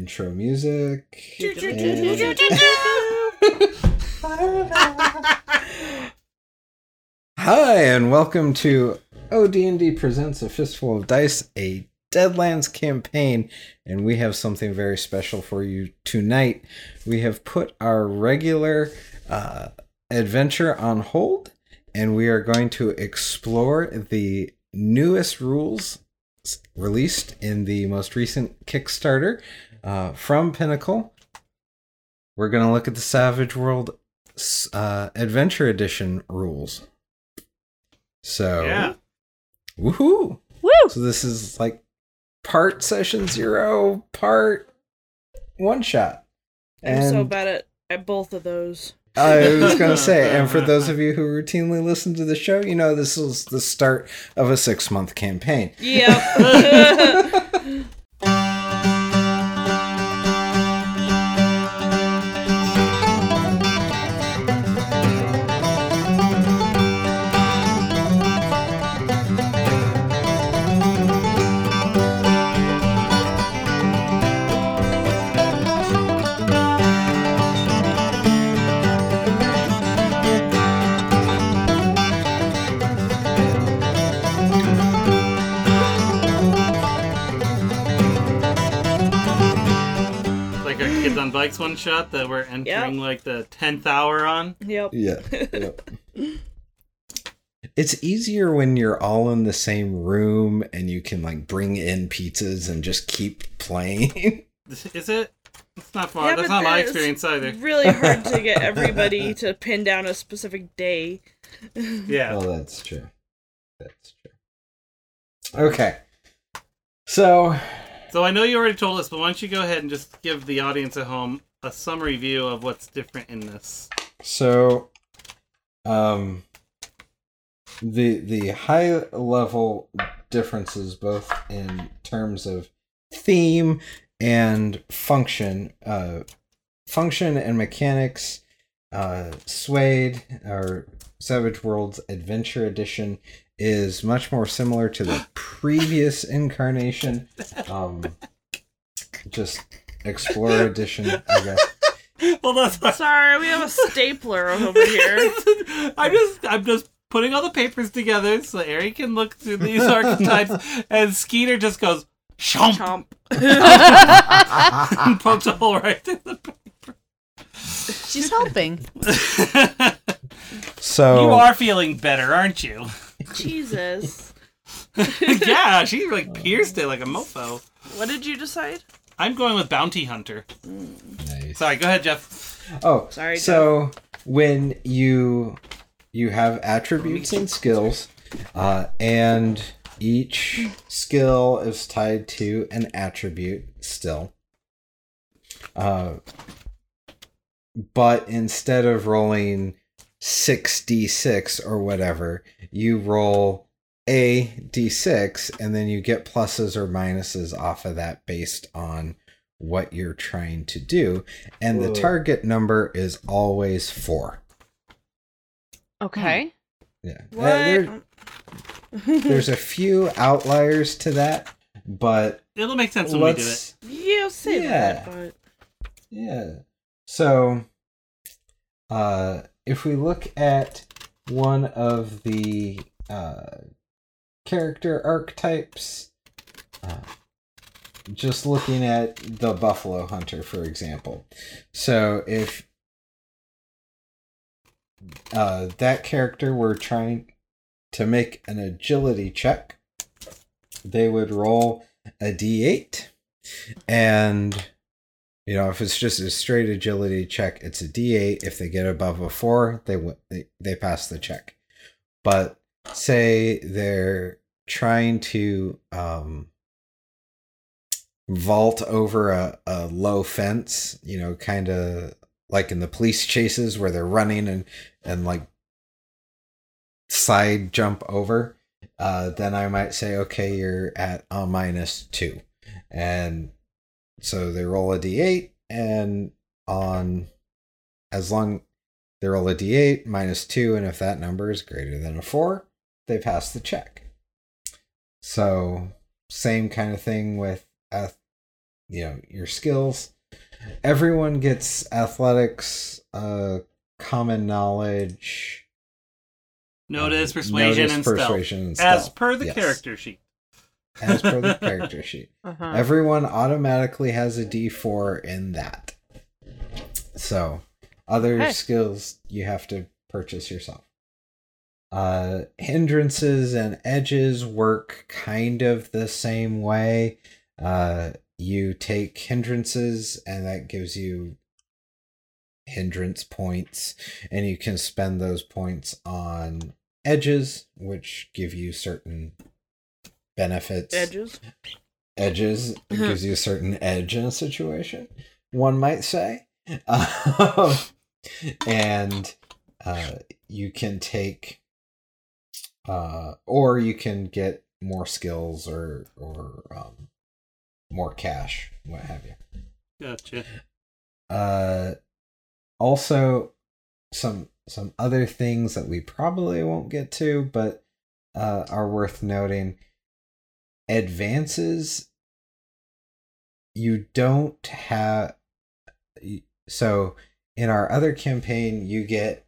intro music. Hi, and welcome to OD&D Presents a Fistful of Dice, a Deadlands campaign, and we have something very special for you tonight. We have put our regular uh, adventure on hold, and we are going to explore the newest rules released in the most recent Kickstarter uh, from Pinnacle. We're going to look at the Savage World uh, Adventure Edition rules. So, Yeah. woohoo! Woo! So this is like part session zero, part one shot. I'm so bad at, at both of those. I was gonna say, and for those of you who routinely listen to the show, you know this is the start of a six month campaign. Yep. shot that we're entering like the tenth hour on. yep. Yeah. yep. It's easier when you're all in the same room and you can like bring in pizzas and just keep playing. Is it? It's not far. Yeah, That's not my it's experience either. Really hard to get everybody to pin down a specific day. Yeah. Well, that's true. That's true. Okay. So, So I know you already told us, but why don't you go ahead and just give the audience at home a summary view of what's different in this? so, um, the the high level differences both in terms of theme and function, uh, function and mechanics, uh, SWADE or Savage Worlds Adventure Edition is much more similar to the previous incarnation. Um, just Explorer Edition, I guess. well, that's why. Sorry, we have a stapler over here. I'm just I'm just putting all the papers together so Ari can look through these archetypes, and Skeeter just goes chomp Chomp. and pokes a hole right through the paper. She's helping. So You are feeling better, aren't you? Jesus. yeah, she like pierced it like a mofo. What did you decide? I'm going with bounty hunter. Nice. Sorry, go ahead, Jeff. Oh, Sorry, So when you you have attributes and skills, uh, and each skill is tied to an attribute still. Uh, but instead of rolling six d six or whatever, you roll a d6 and then you get pluses or minuses off of that based on what you're trying to do and the target number is always four. Okay. Yeah, Uh, What? there- there's a few outliers to that, but It'll make sense when we do it. let's yeah, say Yeah. that, but yeah. So, uh, if we look at one of the uh, character archetypes, uh, just looking at the Buffalo Hunter, for example. So, if uh, that character were trying to make an agility check, they would roll a d8, and you know, if it's just a straight agility check, it's a D8. If they get above a four, they w- they, they pass the check. But say they're trying to um, vault over a, a low fence, you know, kind of like in the police chases where they're running and and like side jump over. Uh, then I might say, okay, you're at a minus two, and so they roll a d8, and on as long they roll a d8 minus two, and if that number is greater than a four, they pass the check. So same kind of thing with ath- you know your skills. Everyone gets athletics, uh, common knowledge, Notice, uh, persuasion, notice, and persuasion, and stealth. As per the Yes. character sheet. as per the character sheet. Uh-huh. Everyone automatically has a D4 in that. So, other Okay. skills you have to purchase yourself. Uh, hindrances and edges work kind of the same way. Uh, you take hindrances, and that gives you hindrance points, and you can spend those points on edges, which give you certain benefits Edges. edges it gives you a certain edge in a situation one might say um, and uh, you can take uh, or you can get more skills or or um, more cash what have you Gotcha. uh, also some some other things that we probably won't get to but uh, are worth noting advances you don't have so in our other campaign you get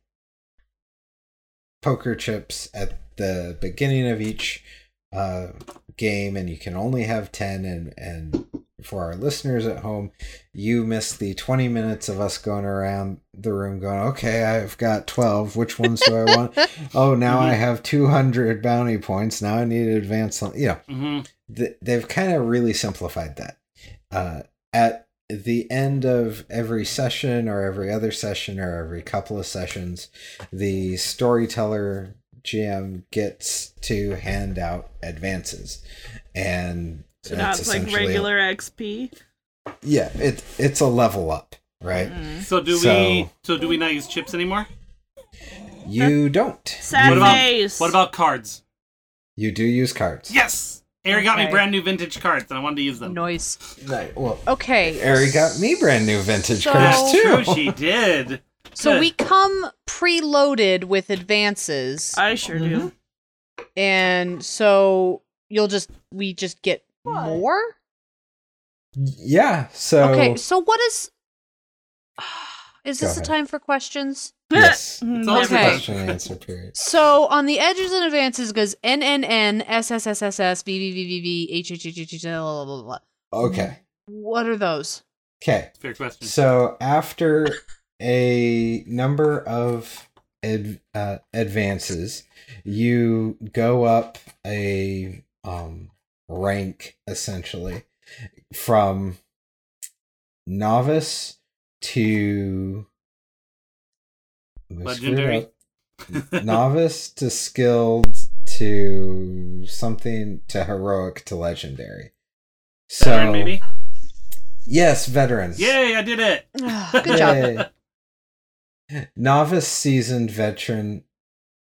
poker chips at the beginning of each uh, game and you can only have 10 and and for our listeners at home you missed the 20 minutes of us going around the room going okay i've got 12 which ones do i want? Oh now i have 200 bounty points. Now i need to advance on you know. Hmm th- they've kind of really simplified that. Uh, at the end of every session, or every other session, or every couple of sessions, the storyteller GM gets to hand out advances, and So now it's like essentially- regular XP. Yeah, it it's a level up, right? Mm. So do we? So- So do we not use chips anymore? You don't. Sad What about- face. What about cards? You do use cards. Yes. Ari got me brand new vintage cards, and I wanted to use them. Noise. Right, Well, Okay. Ari got me brand new vintage So- cards too. true. She did. So Good. we come preloaded with advances, I sure do. Mm-hmm. and so you'll just we just get more. Yeah. So Okay. So what is? Is this a time for questions? yes. It's always Okay. Question and answer period. So on the edges and advances goes N N N S S S S S V V V V V H H H H H blah blah blah. blah. Okay. What are those? Okay. Fair question. So after a number of ad, uh, advances, you go up a um, rank essentially from novice to Let me screw it Legendary? novice to skilled to something to heroic to legendary. So Veteran, maybe. yes, veterans. Yay! I did it. Good job. Yay. Novice, seasoned, veteran,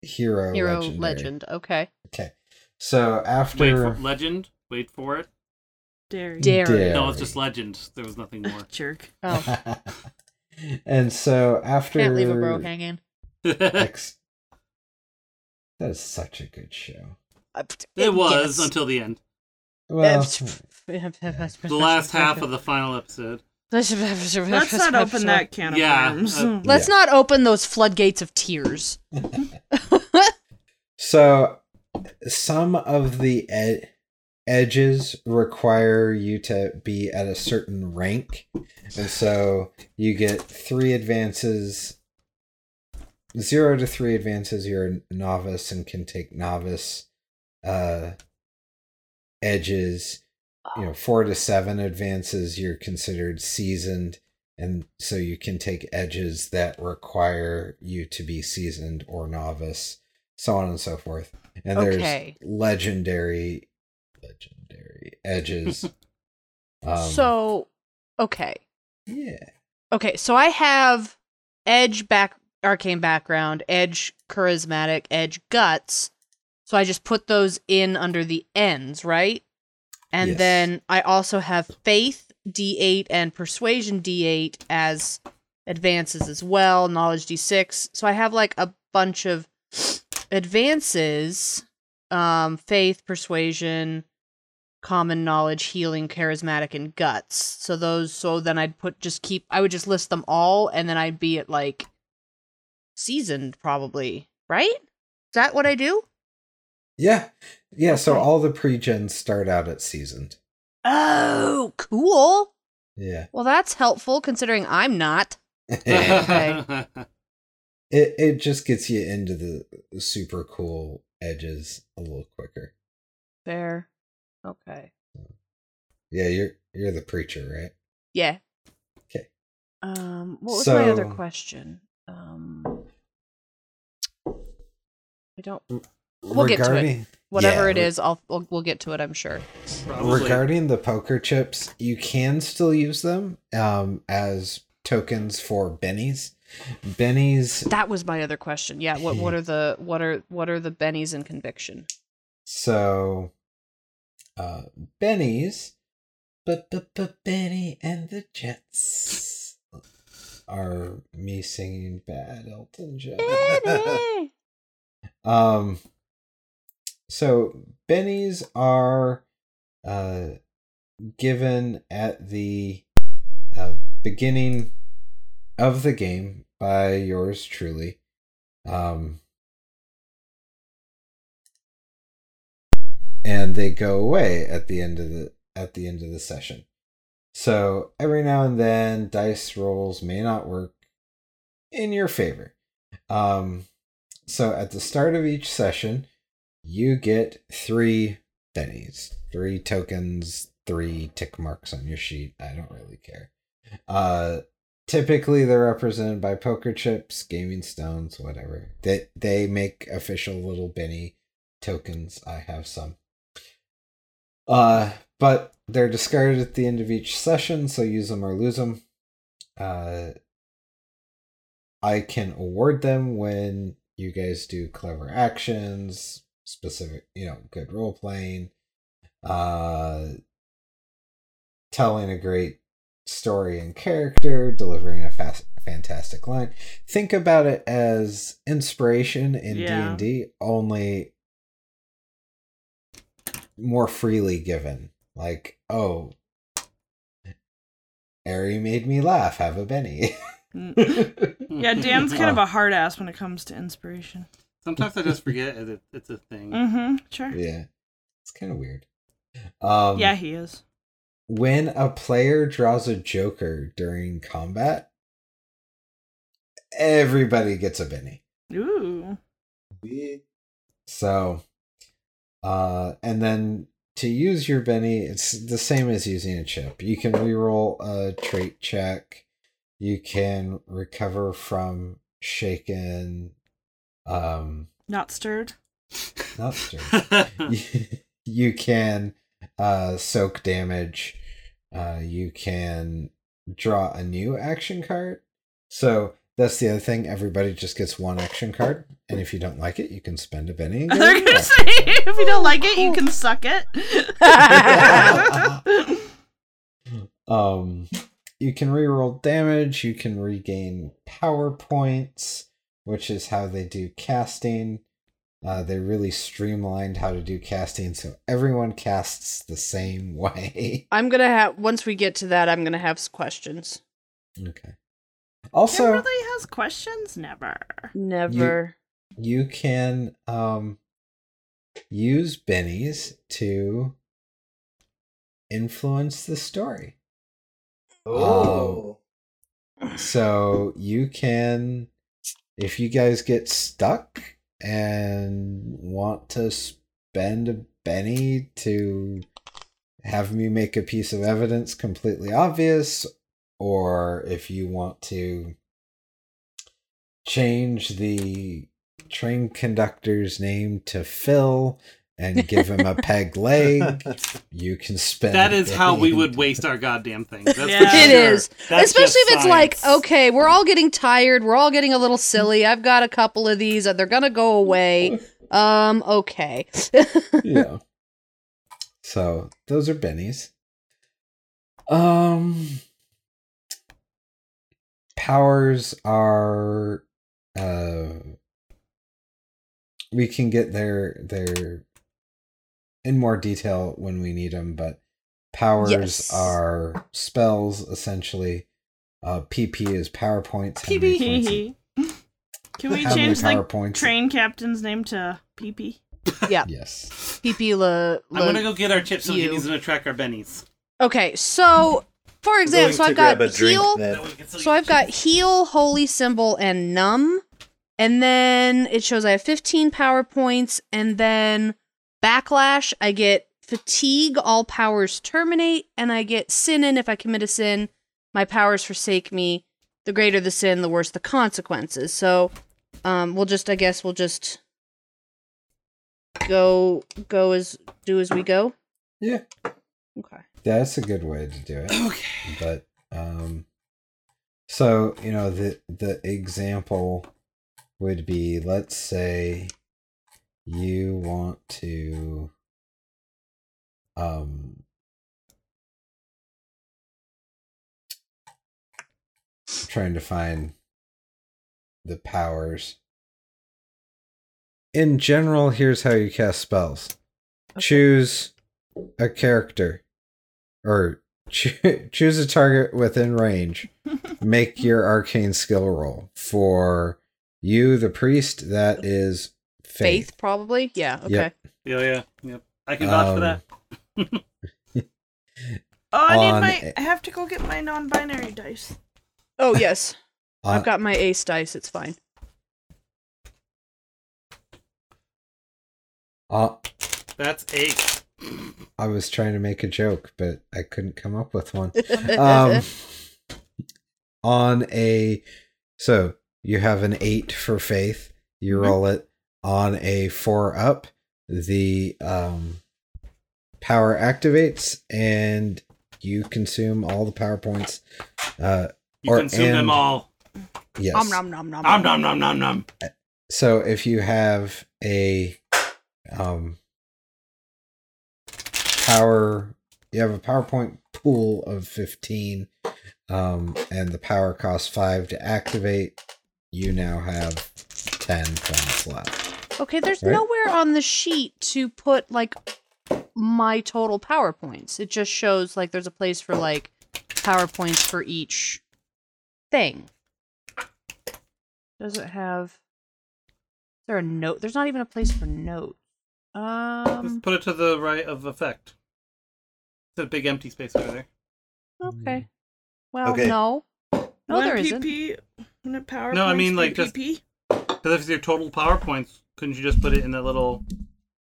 hero, Hero legendary. legend. Okay. Okay. So Wait after for legend. Wait for it. Dairy. Dare. Dare. No, it's just legend. There was nothing more. Jerk. Oh, and so after can't leave a bro hanging. Ex- that is such a good show. it was Yes. until the end. Well, hmm. The last half of the final episode. Let's not open that can of Yeah, worms. uh, Let's Yeah. not open those floodgates of tears. so some of the ed- edges require you to be at a certain rank and so you get three advances zero to three advances you're a novice and can take novice uh edges you know four to seven advances you're considered seasoned and so you can take edges that require you to be seasoned or novice so on and so forth and Okay. there's legendary legendary edges um, so, okay. yeah Okay, so I have edge back arcane background, edge charismatic, edge guts. So I just put those in under the ends, right? And Yes. then I also have faith D8 and persuasion D8 as advances as well, knowledge D6. So I have like a bunch of advances um faith, persuasion, common knowledge, healing, charismatic, and guts. So those. So then I'd put just keep. I would just list them all, and then I'd be at like seasoned, probably. Right? Is that what I do? Yeah. Yeah, so all the pre-gens start out at seasoned. Oh, cool. Yeah. Well, that's helpful considering I'm not. it it just gets you into the super cool edges a little quicker. Fair. Okay. Yeah, you're you're the preacher, right? Yeah. Okay. Um, what was my other question? Um, I don't. We'll get to it. Regarding Whatever Yeah, it re- is, I'll we'll, we'll get to it. I'm sure. Probably. regarding the poker chips, you can still use them um as tokens for bennies. Bennies That was my other question. Yeah. What what are the what are what are the bennies in conviction? So, uh, Benny's, but but but Bennie and the Jets are me singing bad Elton John. um, so Benny's are uh given at the uh, beginning of the game by yours truly. Um, and they go away at the end of the at the end of the session. So every now and then dice rolls may not work in your favor. Um so at the start of each session, you get 3 bennies, 3 tokens, 3 tick marks on your sheet. I don't really care. Uh typically they're represented by poker chips, gaming stones, whatever. They they make official little benny tokens. I have some. Uh, but they're discarded at the end of each session, so use them or lose them. Uh, I can award them when you guys do clever actions, specific, you know, good role playing, uh, telling a great story and character, delivering a fast, fantastic line. Think about it as inspiration in D and D, only more freely given. Like, oh, Ari made me laugh. Have a Benny. Mm. Yeah, Dan's kind of a hard ass when it comes to inspiration. Sometimes I just forget it, it's a thing. Mm-hmm. Sure. yeah, it's kind of weird. Um, yeah, he is. when a player draws a Joker during combat, everybody gets a Benny. Ooh. So, uh, and then to use your Benny, it's the same as using a chip. You can reroll a trait check. You can recover from shaken. Um, Not stirred. not stirred. you, you can uh, soak damage. Uh, you can draw a new action card. So that's the other thing. Everybody just gets one action card, and if you don't like it, you can spend a Benny. And get They're gonna say if you don't like it, you can suck it. um, you can reroll damage. You can regain power points, which is how they do casting. Uh, they really streamlined how to do casting, so everyone casts the same way. I'm gonna have once we get to that. I'm gonna have s- questions. okay. Also, Kimberly has questions. Never. Never. you can um use bennies to influence the story. Oh. So you can, if you guys get stuck and want to spend a Benny to have me make a piece of evidence completely obvious, or if you want to change the train conductor's name to Phil and give him a peg leg, you can spend. That is how we would waste our goddamn things. That's Yeah. sure. It is. That's Especially if it's like, okay, we're all getting tired, we're all getting a little silly. I've got a couple of these, they're gonna go away. Um, okay. yeah. So those are bennies. Um powers are uh we can get their their in more detail when we need them, but powers Yes. are spells essentially. Uh, PP is power points. How many points- Hee hee. Can we change the power points? train captain's name to PP? Yeah. yes. PP la, I'm gonna go get our chips so we can you. use them to track our bennies. Okay, so for example, so I've got grab a drink heal. that- That way we can still So I've got heal, holy symbol, and numb. And then it shows I have 15 power points. And then backlash, I get fatigue, all powers terminate. And I get sin in if I commit a sin. My powers forsake me. The greater the sin, the worse the consequences. So um, we'll just, I guess, we'll just go, go as, do as we go. Yeah. Okay. That's a good way to do it. Okay. But um so, you know, the the example would be let's say you want to um trying to find the powers. In general, here's how you cast spells. Choose a character or choo- choose a target within range. Make your arcane skill roll. For you, the priest, that is Faith, faith. probably. Yeah. Okay. Yep. Yeah, yeah, yep. I can vouch for Um, that. Oh, I need my. I have to go get my non-binary dice. Oh, yes. Uh, I've got my ace dice. It's fine. uh, That's eight. I was trying to make a joke, but I couldn't come up with one. um, on a so you have an eight for faith you Mhm. roll it on a four up the um power activates and you consume all the power points uh You Or- consume them all. yes Nom nom nom nom. Nom nom nom nom nom. so if you have a um power you have a powerpoint pool of 15 um and the power costs 5 to activate you now have 10 points left Okay, there's Right? nowhere on the sheet to put like my total power points. It just shows like there's a place for like power points for each thing. Does it have? Is there a note? There's not even a place for notes. Just Um. put it to the right of effect. It's a big empty space over there. Okay. Well, Okay. no. No, One there isn't. PP. One at power. No, I mean, like, just- PP. Because if it's your total power points, couldn't you just put it in that little?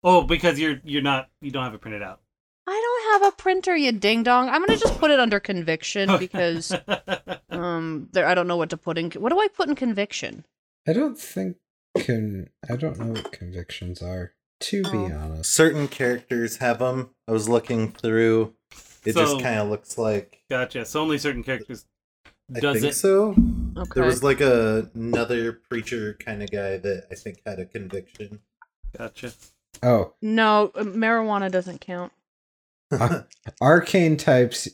Oh, because you're you're not you don't have it printed out. I don't have a printer, you ding dong. I'm gonna just put it under conviction because um, there I don't know what to put in. What do I put in conviction? i don't think can i don't know what convictions are to be Oh. honest Certain characters have them. I was looking through. It So- just kind of looks like. gotcha. So only certain characters I does think it. so. Okay. There was like a, another preacher kind of guy that I think had a conviction. Gotcha. oh No, uh, marijuana doesn't count. arcane types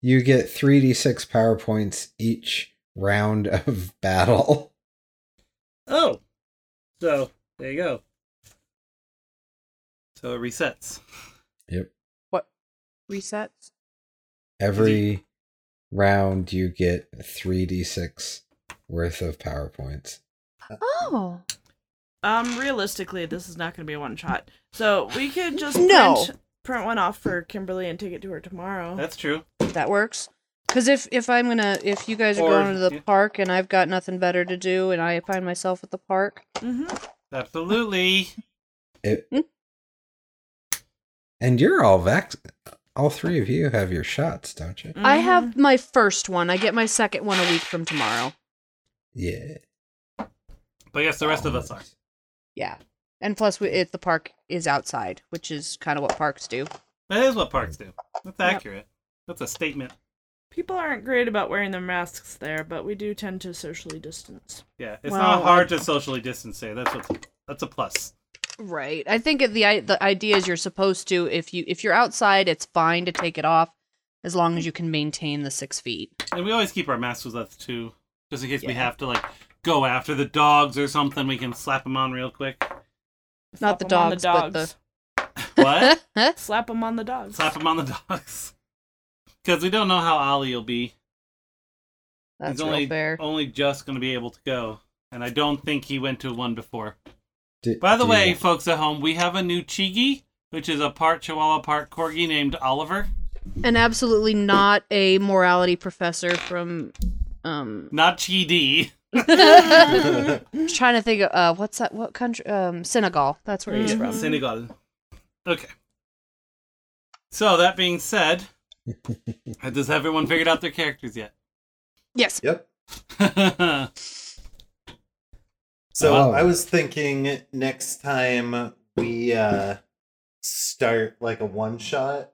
you get 3d6 power points each round of battle Oh, so there you go. So it resets. Yep. What resets. Every round you get 3d6 worth of PowerPoints. Oh. Um, realistically, this is not going to be a one shot. So we could just No. print, print one off for Kimberly and take it to her tomorrow. That's true. That works. Because if if I'm gonna if you guys are Or- going to the yeah. park and I've got nothing better to do and I find myself at the park, hmm Absolutely. It, Hmm? and you're all vac. All three of you have your shots, don't you? I Mm-hmm. have my first one. I get my second one a week from tomorrow. Yeah. But yes, the rest of us are. Yeah. And plus, we, if the park is outside, which is kind of what parks do. That is what parks do. That's accurate. That's a statement. People aren't great about wearing their masks there, but we do tend to socially distance. Yeah, it's Well, not hard to socially distance there. That's what's that's a plus. Right. I think the the idea is you're supposed to if you if you're outside, it's fine to take it off as long as you can maintain the six feet. And we always keep our masks with us too, just in case we have to like go after the dogs or something. We can slap them on real quick. Not the Slap 'em on dogs, but the- what? Slap them on the dogs. Slap them on the dogs. Because we don't know how Ollie will be. That's He's real only fair. only just going to be able to go, and I don't think he went to one before. Do- By the do way, you- folks at home, we have a new Chigi, which is a part Chihuahua, part Corgi named Oliver. And absolutely not a morality professor from. Um, Not Chidi. I was trying to think of uh, what's that? What country? Um, Senegal. That's where he's from. Senegal. Okay. So that being said, has everyone figured out their characters yet? Yes. Yep. So Oh. I was thinking next time we uh start like a one shot,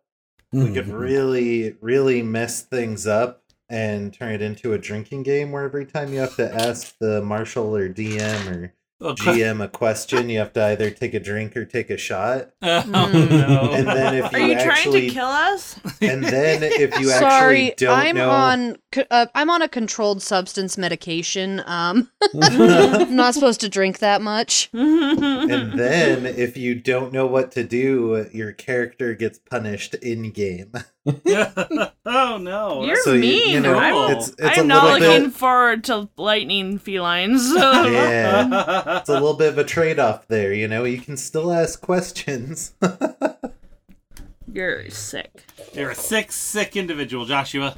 we could really, really mess things up and turn it into a drinking game where every time you have to ask the marshal or DM or Okay. GM a question, you have to either take a drink or take a shot. Oh, Mm. no. And then if Are you, you actually trying to kill us? and then if you Sorry, actually don't I'm know on. Uh, I'm on a controlled substance medication. Um, I'm not supposed to drink that much. and then if you don't know what to do, your character gets punished in game. oh no. You're So mean. you know, I'm, it's it's I'm a not looking bit forward to lightning felines. yeah. It's a little bit of a trade off there, you know. You can still ask questions. You're sick. You're a sick, sick individual, Joshua.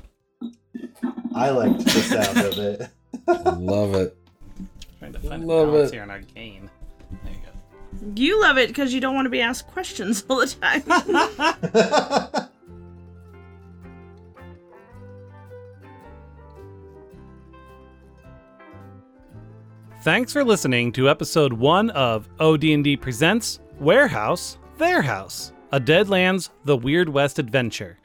I liked the sound of it. Love it. Trying to find Love a balance it. here in our gain. There you go. You love it because you don't want to be asked questions all the time. Thanks for listening to episode 1 of OD&D Presents Warehouse, Their House, a Deadlands The Weird West adventure.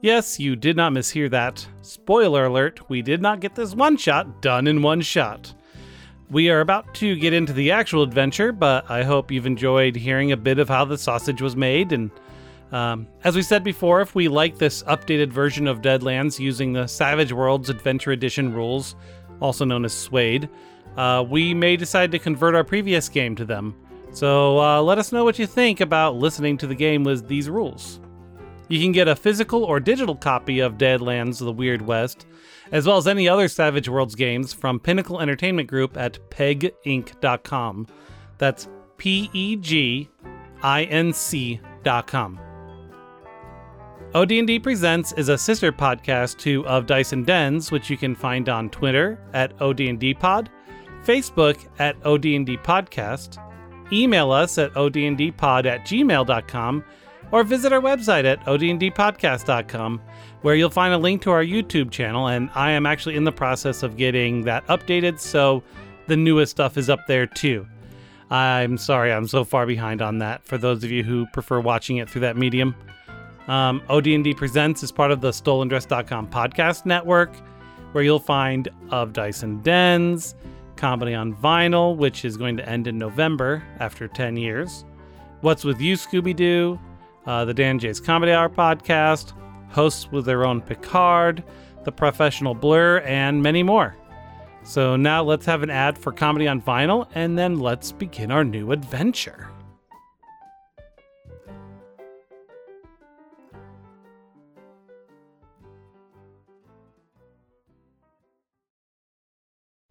Yes, you did not mishear that. Spoiler alert, we did not get this one shot done in one shot. We are about to get into the actual adventure, but I hope you've enjoyed hearing a bit of how the sausage was made. And um, as we said before, if we like this updated version of Deadlands using the Savage Worlds Adventure Edition rules, also known as SWADE, uh, we may decide to convert our previous game to them. So uh, let us know what you think about listening to the game with these rules. You can get a physical or digital copy of Deadlands The Weird West, as well as any other Savage Worlds games from Pinnacle Entertainment Group at peginc.com. That's P E G I N C.com. OD&D Presents is a sister podcast to Of Dice and Dens, which you can find on Twitter at OD&D Pod, Facebook at OD&D Podcast, email us at odndpod at gmail.com, or visit our website at odndpodcast.com, where you'll find a link to our YouTube channel, and I am actually in the process of getting that updated, so the newest stuff is up there too. I'm sorry I'm so far behind on that for those of you who prefer watching it through that medium. Um, OD&D Presents is part of the StolenDress.com podcast network, where you'll find Of Dice and Dens, Comedy on Vinyl, which is going to end in November after 10 years, What's With You, Scooby-Doo, uh, the Dan J's Comedy Hour podcast, hosts with their own Picard, The Professional Blur, and many more. So now let's have an ad for Comedy on Vinyl, and then let's begin our new adventure.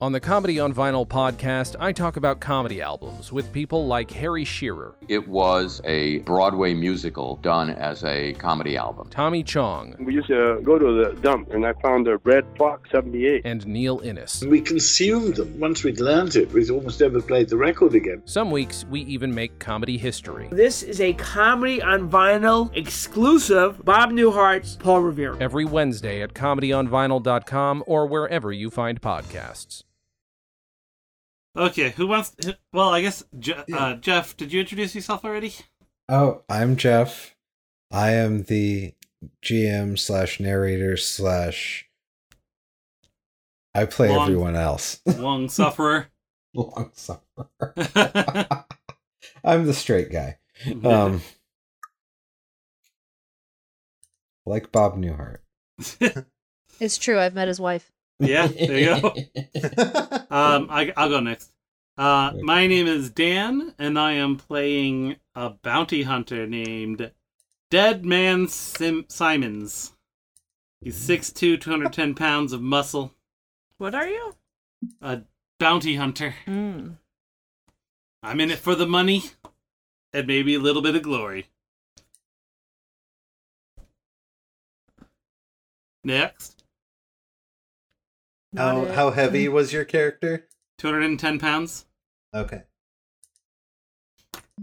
On the Comedy on Vinyl podcast, I talk about comedy albums with people like Harry Shearer, It was a Broadway musical done as a comedy album. Tommy Chong, We used to go to the dump, and I found a Redd Foxx 78. and Neil Innes. We consumed them. Once we'd learned it, we'd almost never played the record again. Some weeks, we even make comedy history. This is a comedy on vinyl exclusive Bob Newhart's Paul Revere. Every Wednesday at comedyonvinyl.com or wherever you find podcasts. Okay, who wants? who- well, I guess Je- uh, Jeff. Did you introduce yourself already? Oh, I'm Jeff. I am the GM slash narrator slash. I play Long- everyone else. Long sufferer. Long sufferer. I'm the straight guy. Um, like Bob Newhart. It's true. I've met his wife. Yeah, there you go. Um, I, I'll go next. Uh, my name is Dan, and I am playing a bounty hunter named Dead Man Sim- Simons. He's 6'2", 210 pounds of muscle. What are you? A bounty hunter. Mm. I'm in it for the money and maybe a little bit of glory. Next, How it. how heavy was your character? 210 pounds. Okay.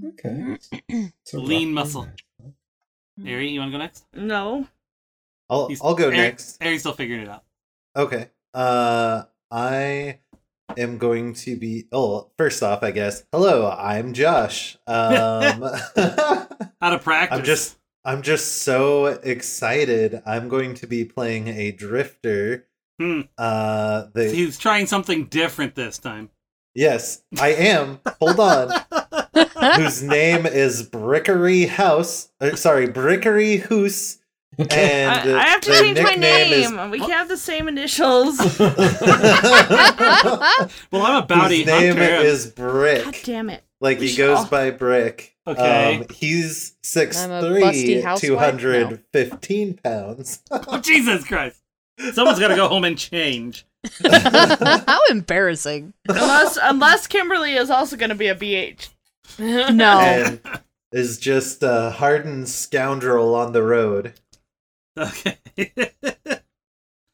Okay. It's Lean muscle. one. Ari, you want to go next? No. I'll He's- I'll go Ari- next. Ari's still figuring it out. Okay. Uh I am going to be oh first off I guess. Hello, I'm Josh. Um Out of practice. I'm just I'm just so excited. I'm going to be playing a drifter. Hmm. Uh the He's trying something different this time. Yes, I am. Hold on. Whose name is Brickery House. Uh, sorry, Brickery Hoose. And I, I have to change my nickname is- name. We can't have the same initials. Well, I'm a bounty Whose name hunter. is God Brick. damn it. Like We he goes all- by Brick. Okay. Um, he's six I'm a busty three, housewife? two hundred fifteen pounds. Oh, Jesus Christ. Someone's got to go home and change. How embarrassing. unless unless Kimberly is also going to be a BH. No. and is just a hardened scoundrel on the road. Okay.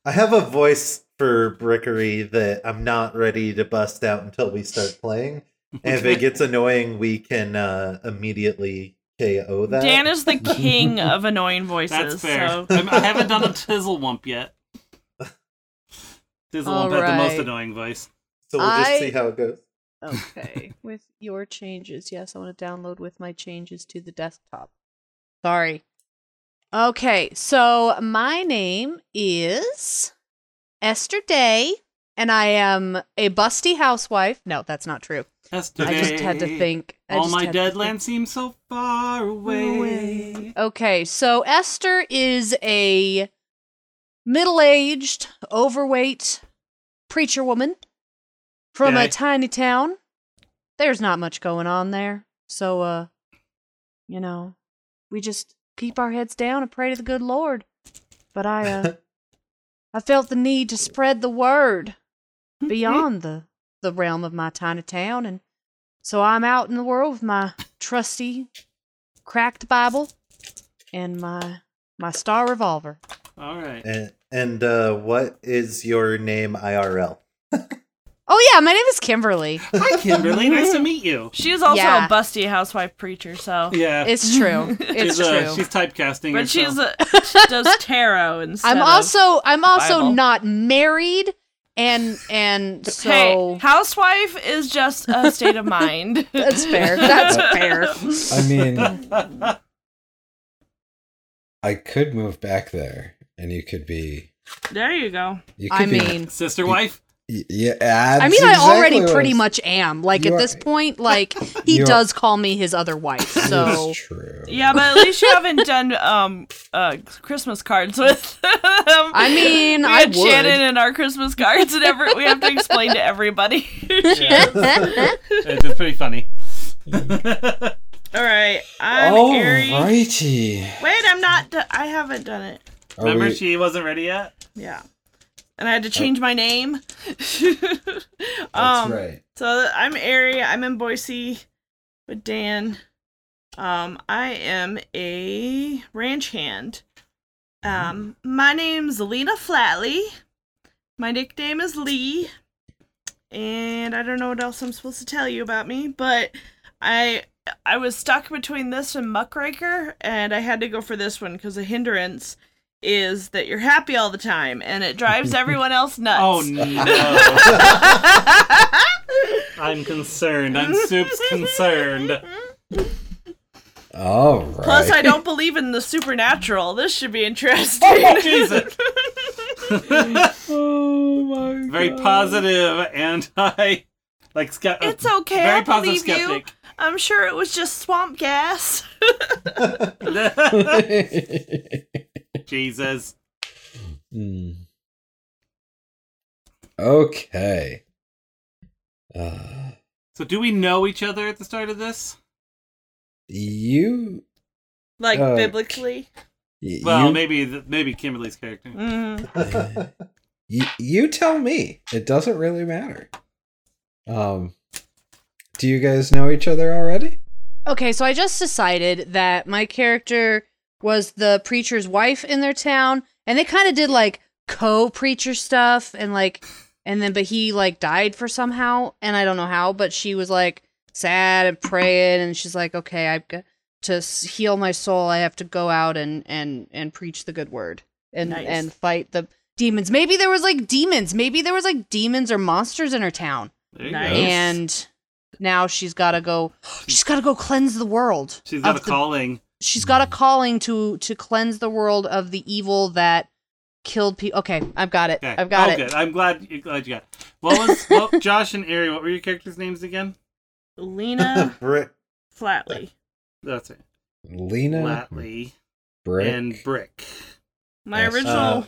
I have a voice for Brickery that I'm not ready to bust out until we start playing. And if it gets annoying, we can uh, immediately KO that. Dan is the king of annoying voices. That's fair. So I'm, I haven't done a Tizzlewump yet. Tizzlewump had the most Alright. annoying voice. so we'll just I- see how it goes. Okay. with your changes. Yes, I want to download with my changes to the desktop. Sorry. Okay, so my name is Esther Day, and I am a busty housewife. No, that's not true. Yesterday, I just had to think. I All just my had to dead think. land seems so far away. Okay, so Esther is a middle aged, overweight preacher woman from Okay. a tiny town. There's not much going on there. So, uh, you know, we just keep our heads down and pray to the good Lord. But I, uh, I felt the need to spread the word beyond the, the realm of my tiny town. And so I'm out in the world with my trusty cracked Bible and my my star revolver. All right. And, and uh, what is your name IRL? Oh yeah, my name is Kimberly. Hi, Kimberly. nice to meet you. she is also Yeah. a busty housewife preacher. So, Yeah. It's true. It's she's, uh, true. she's typecasting but she's herself. a, she does tarot instead. I'm also I'm also Bible. not married and and so Hey, housewife is just a state of mind. that's fair. That's fair. I mean, I could move back there, and you could be. There you go. You could I be, mean Sister wife? y- yeah. I mean I already pretty was- much am. Like You at are- this point, like he You are- does call me his other wife. So true. Yeah, but at least you haven't done um uh Christmas cards with. them. I mean, we I had would. Shannon in our Christmas cards, and every we have to explain to everybody. It's, it's pretty funny. All right, I'm Oh, Ari. Alrighty. Wait, I'm not. Do- I haven't done it. Are Remember, we- she wasn't ready yet? Yeah, and I had to change my name. That's um, right. So I'm Ari. I'm in Boise with Dan. Um, I am a ranch hand. Um, my name's Lena Flatley. My nickname is Lee. And I don't know what else I'm supposed to tell you about me, but I I was stuck between this and Muckraker, and I had to go for this one because the hindrance is that you're happy all the time, and it drives everyone else nuts. Oh, no. I'm concerned. I'm soups concerned. All right. Plus, I don't believe in the supernatural. This should be oh, interesting. Oh, Jesus. Oh my Very and I Like, ske- uh, it's okay. Very I positive believe you. skeptic. I'm sure it was just swamp gas. Jesus. Hmm. Okay. Uh, So So do we know each other at the start of this? You. Like Uh, biblically. y- Well, you, maybe the, maybe Kimberly's character. Mm. you, you tell me. It doesn't really matter. Um, do you guys know each other already? Okay, so I just decided that my character was the preacher's wife in their town, and they kind of did like co-preacher stuff, and like, and then but he like died for somehow, and I don't know how, but she was like sad and praying, and she's like, okay, I've got to heal my soul. I have to go out and and and preach the good word and Nice. and fight the demons. Maybe there was like demons. Maybe there was like demons or monsters in her town, There you Nice. go. and now she's got to go. She's got to go cleanse the world. She's got a the- calling. She's got a calling to to cleanse the world of the evil that killed people. Okay, I've got it. Okay. I've got oh, it. good. I'm glad. You, glad you got. It. What was well, Josh and Ari? What were your characters' names again? Lena Brick. Flatley. That's it. Lena Flatley Brick. and Brick. My Yes. original Uh,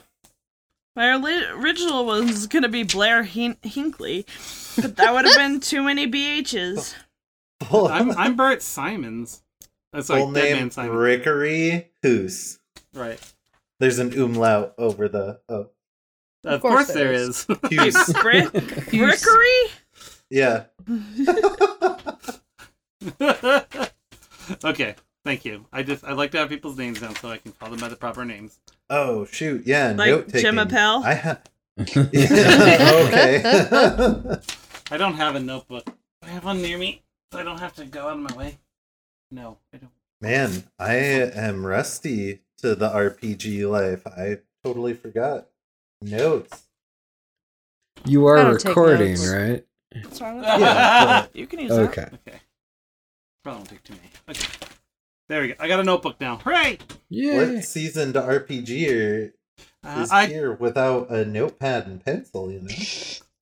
my original was gonna be Blair Hin- Hinkley, but that would have been too many BHs. I'm I'm Bert Simons. That's like full Dead name Man Simon. Rickery Hoos. Right. There's an umlaut over the oh Of, course course, there there is. Hoos. Brick Brickery? yeah. okay. Thank you. I just I like to have people's names down so I can call them by the proper names. Oh shoot! Yeah, Like note taking. Jim Appel? I ha- okay. I don't have a notebook. I have one near me, so I don't have to go out of my way. No, I don't. Man, I am rusty to the RPG life. I totally forgot notes. You are recording, right? What's wrong with Yeah, that? You can use that. Okay. Okay. Probably won't take too many. Okay. There we go. I got a notebook now. Hooray! Yeah. What seasoned RPGer Uh, is I here without a notepad and pencil? You know.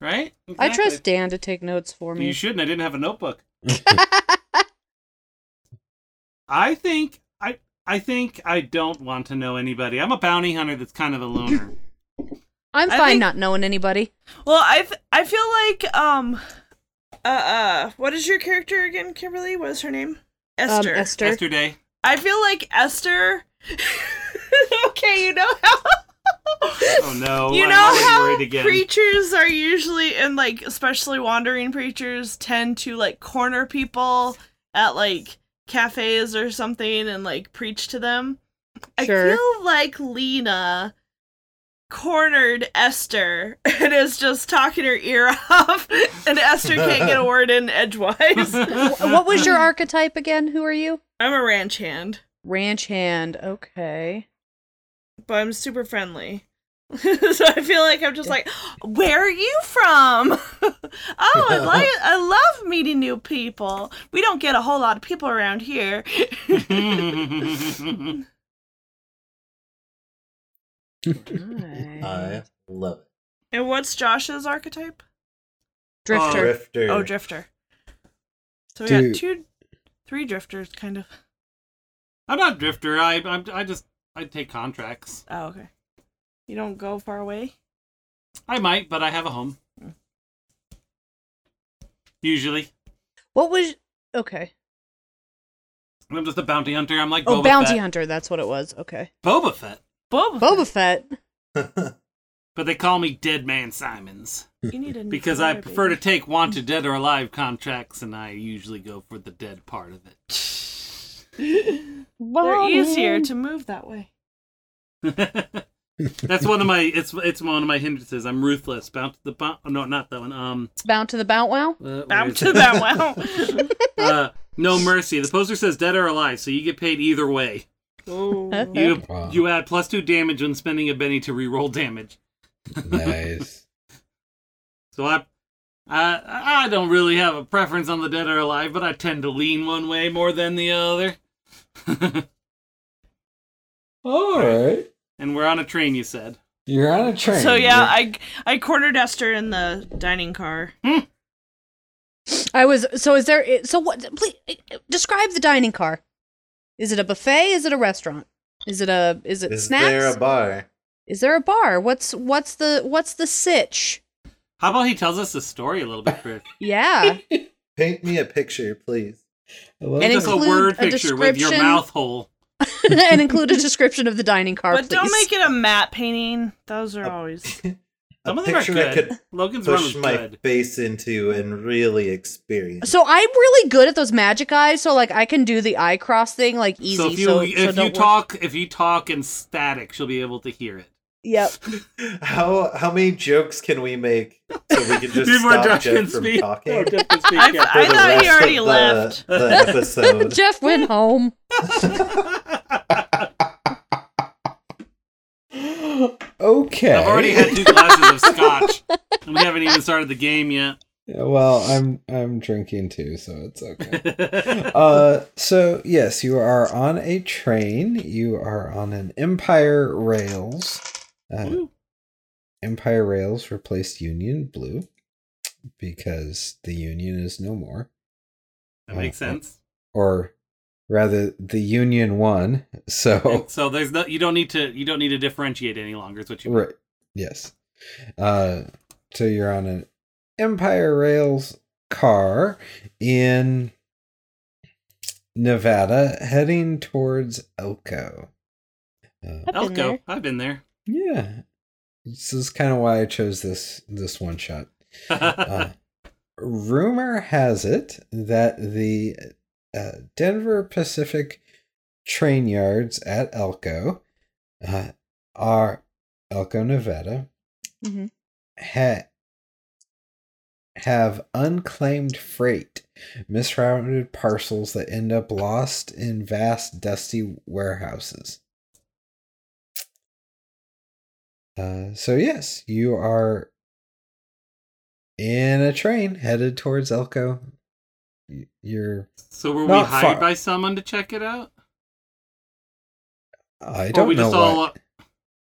right. I trust Dan to take notes for me. You shouldn't. I didn't have a notebook. I think I I think I don't want to know anybody. I'm a bounty hunter that's kind of a loner. I'm fine think- not knowing anybody. Well, I I feel like um uh uh what is your character again, Kimberly? What is her name? Esther. Um, Esther. Yesterday. I feel like Esther Okay, you know how Oh no! You I'm know how again. preachers are usually and like especially wandering preachers tend to like corner people at like cafes or something and like preach to them. Sure. I feel like Lena cornered Esther and is just talking her ear off and Esther can't get a word in edgewise. what was your archetype again? Who are you? I'm a ranch hand, Ranch hand. Okay. but I'm super friendly. so I feel like I'm just like, where are you from? oh, I like I love meeting new people. We don't get a whole lot of people around here. I love it. and what's Josh's archetype? Drifter. Oh, drifter. Oh, drifter. So we Dude. got two, three drifters, kind of. I'm not a drifter. I I'm, I just I take contracts. Oh, okay. You don't go far away. I might, but I have a home. Usually, what was okay? I'm just a bounty hunter. I'm like Oh, Boba bounty Fett. hunter. That's what it was. Okay. Boba Fett, Boba. Boba Fett. but they call me Dead Man Simons You need a new because I color, prefer to baby. take wanted dead or alive contracts, and I usually go for the dead part of it. They're easier to move that way. That's one of my it's it's one of my hindrances. I'm ruthless. Bound to the bound. Oh, no, not that one. Um, Bound to the bout wow. uh, Bound to it? that wow. uh, no mercy. The poster says dead or alive, so you get paid either way. Ooh. You Wow. you add plus two damage when spending a Benny to reroll damage. Nice. So I, I I don't really have a preference on the dead or alive, but I tend to lean one way more than the other. All right. And we're on a train, you said. You're on a train. So yeah, You're- I I cornered Esther in the dining car. Hmm. I was. So is there? So what? Please describe the dining car. Is it a buffet? Is it a restaurant? Is it a? Is it Is snacks? Is there a bar? Is there a bar? What's what's the what's the sitch? How about he tells us the story a little bit, Chris? Yeah. Paint me a picture, please. I love And Just a include word a picture with your mouth hole. and include a description of the dining car, But don't make it a matte painting. Those are always. Some a of them are picture I good. could Logan's run was push my good. face into and really experience. So I'm really good at those magic eyes, so like I can do the eye cross thing like easy. So if you so, if so you don't talk if you talk in static, she'll be able to hear it. Yep. How how many jokes can we make so we can just Before stop Josh Jeff can from speak. talking? Oh, Jeff can speak, I, yeah. I thought he already of left. The, the episode. Jeff went home. Okay. I've already had two glasses of scotch, and we haven't even started the game yet. Yeah, well, I'm I'm drinking too, so it's okay. uh, so yes, you are on a train. You are on an Empire Rails. Uh, Empire Rails replaced Union Blue because the Union is no more, that makes sense. or rather, the Union won. So And so there's no you don't need to you don't need to differentiate any longer. Is what you mean. Right. Yes. Uh, so you're on an Empire Rails car in Nevada, heading towards Elko. Uh, Elko, there. I've been there. Yeah, this is kind of why I chose this this one shot. Uh, rumor has it that the uh, Denver Pacific train yards at Elko uh, are Elko, Nevada, Mhm. ha- have unclaimed freight, misrouted parcels that end up lost in vast, dusty warehouses. Uh, so yes, you are in a train headed towards Elko. You're so were we hired far. by someone to check it out? I don't we know just all what.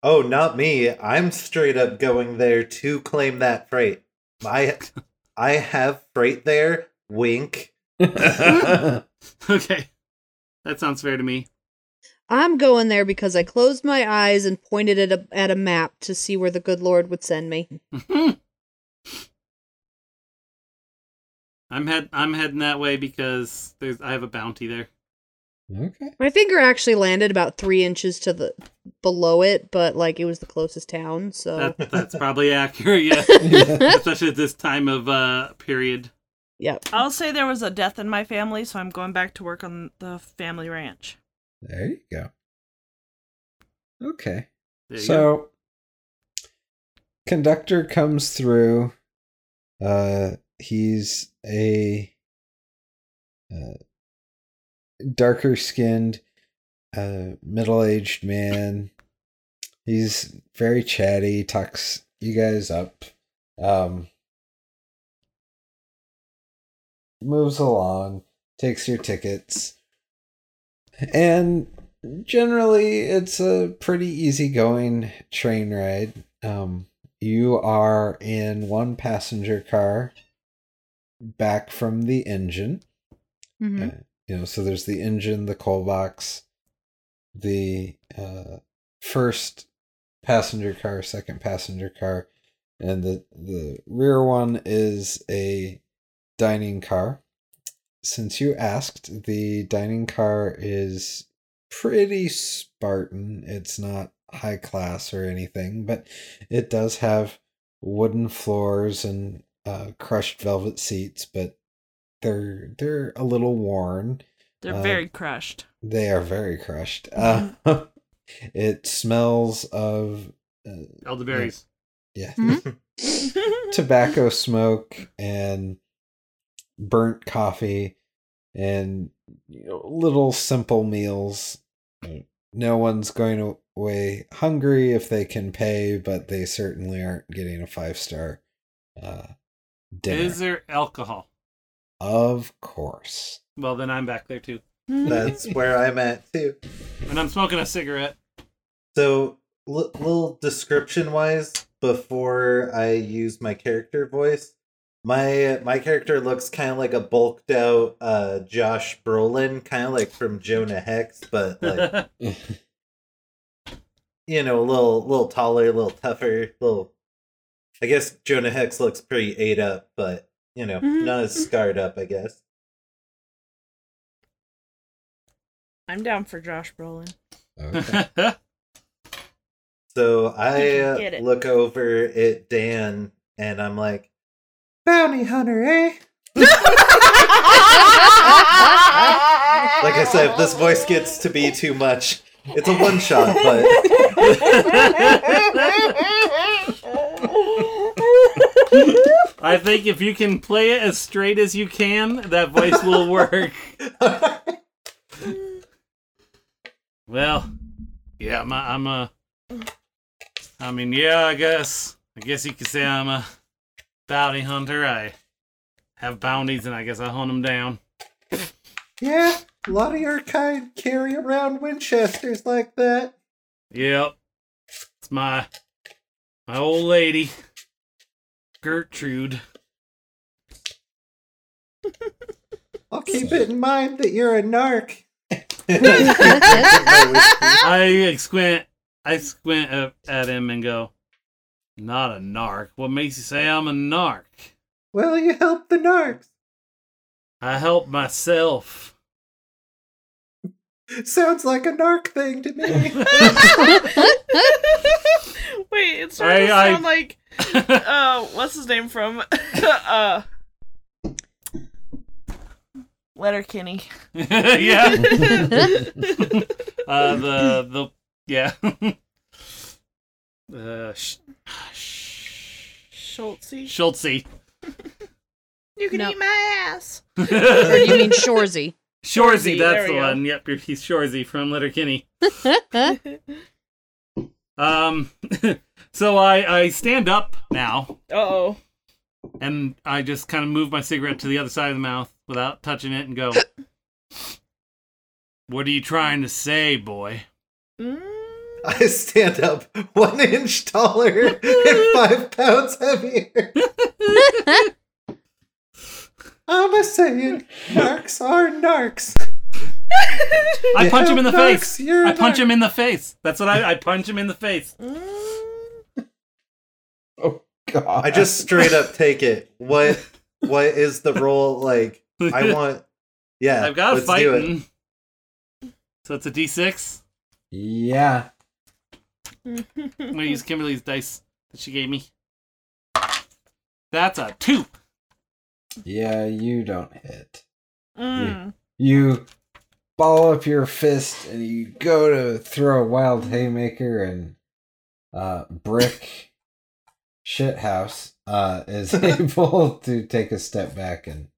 Oh, not me. I'm straight up going there to claim that freight. I I have freight there. Wink. okay. That sounds fair to me. I'm going there because I closed my eyes and pointed at a at a map to see where the good Lord would send me. I'm head I'm heading that way because there's I have a bounty there. okay. My finger actually landed about three inches to the below it, but like it was the closest town, so That, that's probably accurate, yeah. Yeah. Especially at this time of uh period. yep. I'll say there was a death in my family, so I'm going back to work on the family ranch. There you go. Okay. There you go. so conductor comes through uh he's a uh, darker skinned uh middle-aged man he's very chatty talks you guys up um moves along takes your tickets and generally it's a pretty easygoing train ride. Um you are in one passenger car back from the engine. Hmm uh, you know so there's the engine the coal box the uh first passenger car second passenger car and the the rear one is a dining car since you asked the dining car is pretty spartan it's not high class or anything but it does have wooden floors and uh, crushed velvet seats but they're they're a little worn They're Uh, very crushed. they are very crushed. Uh, it smells of uh, Elderberries. yeah, Mhm. tobacco smoke and burnt coffee and you know, little simple meals. No one's going away hungry if they can pay, but they certainly aren't getting a five star uh, dinner. Is there alcohol? of course. Well then I'm back there too. That's where I'm at too. And I'm smoking a cigarette. So, l- little description wise, before I use my character voice, my my character looks kind of like a bulked out uh, Josh Brolin, kind of like from Jonah Hex, but like you know, a little little taller, a little tougher, little. I guess Jonah Hex looks pretty ate up, but you know, not as scarred up, I guess. I'm down for Josh Brolin. Okay. So I uh, look over at Dan and I'm like, Bounty hunter, eh? Like I said, if this voice gets to be too much, it's a one shot, but I think if you can play it as straight as you can, that voice will work. well, yeah, I'm a, I'm a. I mean, yeah, I guess. I guess you could say I'm a bounty hunter. I have bounties, and I guess I hunt them down. yeah, a lot of your kind carry around Winchesters like that. Yep, it's my my old lady, Gertrude. I'll keep it in mind that you're a narc. I squint. I squint up at him and go, "Not a narc. What makes you say I'm a narc? well, you help the narcs. I help myself." Sounds like a narc thing to me. Wait, it's starting to I- I- sound like uh what's his name from uh Letterkenny. yeah. uh, the the yeah. Uh, sh- Schultzy. Schultzy. You can No. eat my ass. or you mean Shorzy? Shorzy, Shorzy, that's there the we go. one. Yep, you're- he's Shorzy from Letterkenny. Um, so I I stand up now Uh-oh. and I just kind of move my cigarette to the other side of the mouth without touching it and go, "What are you trying to say, boy?" Mm. I stand up one inch taller and five pounds heavier. I'm a saying, narcs are narcs. I punch him in the narcs, face. you're I a punch narc. him in the face. That's what I I punch him in the face. oh God! I just straight up take it. What what is the role like? I want yeah. I've got a let's it. fighting. So it's a D6. yeah. I'm gonna use Kimberly's dice that she gave me. That's a two. Yeah, you don't hit. Mm. You ball up your fist and you go to throw a wild haymaker and uh brick shithouse uh is able to take a step back and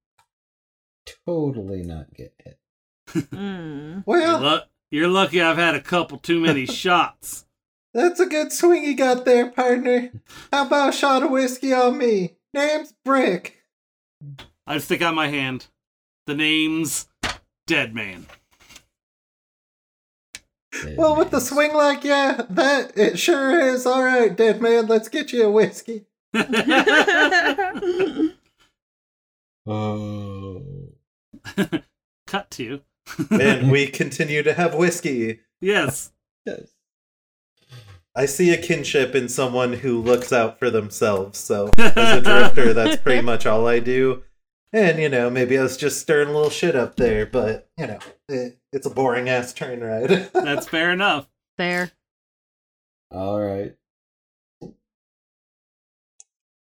totally not get hit. Mm. You're, Well, lu- you're lucky I've had a couple too many shots. That's a good swing you got there, partner. How about a shot of whiskey on me? Name's Brick. I stick out my hand. The name's Dead Man. Well, with the swing like yeah, that it sure is. All right, dead man, let's get you a whiskey. Oh. Cut to. and we continue to have whiskey. Yes. Yes. I see a kinship in someone who looks out for themselves. So, as a drifter, that's pretty much all I do. And, you know, maybe I was just stirring a little shit up there, but, you know, it, it's a boring ass train ride. That's fair enough. Fair. All right.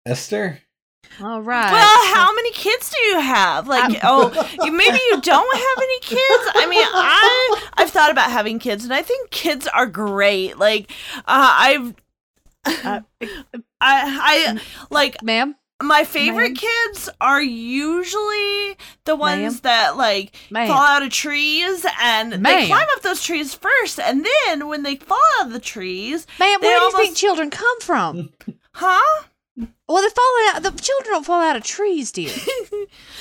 Esther? All right. Well, how many kids do you have? Like, oh, you, maybe you don't have any kids. I mean, I I've thought about having kids, and I think kids are great. Like, uh, I've, Uh, I, I like ma'am, my favorite kids are usually the ones Ma'am? that like Ma'am. fall out of trees and they climb up those trees first, and then when they fall out of the trees, ma'am, where do you think children come from? huh? Well, they fall out. The children don't fall out of trees, dear.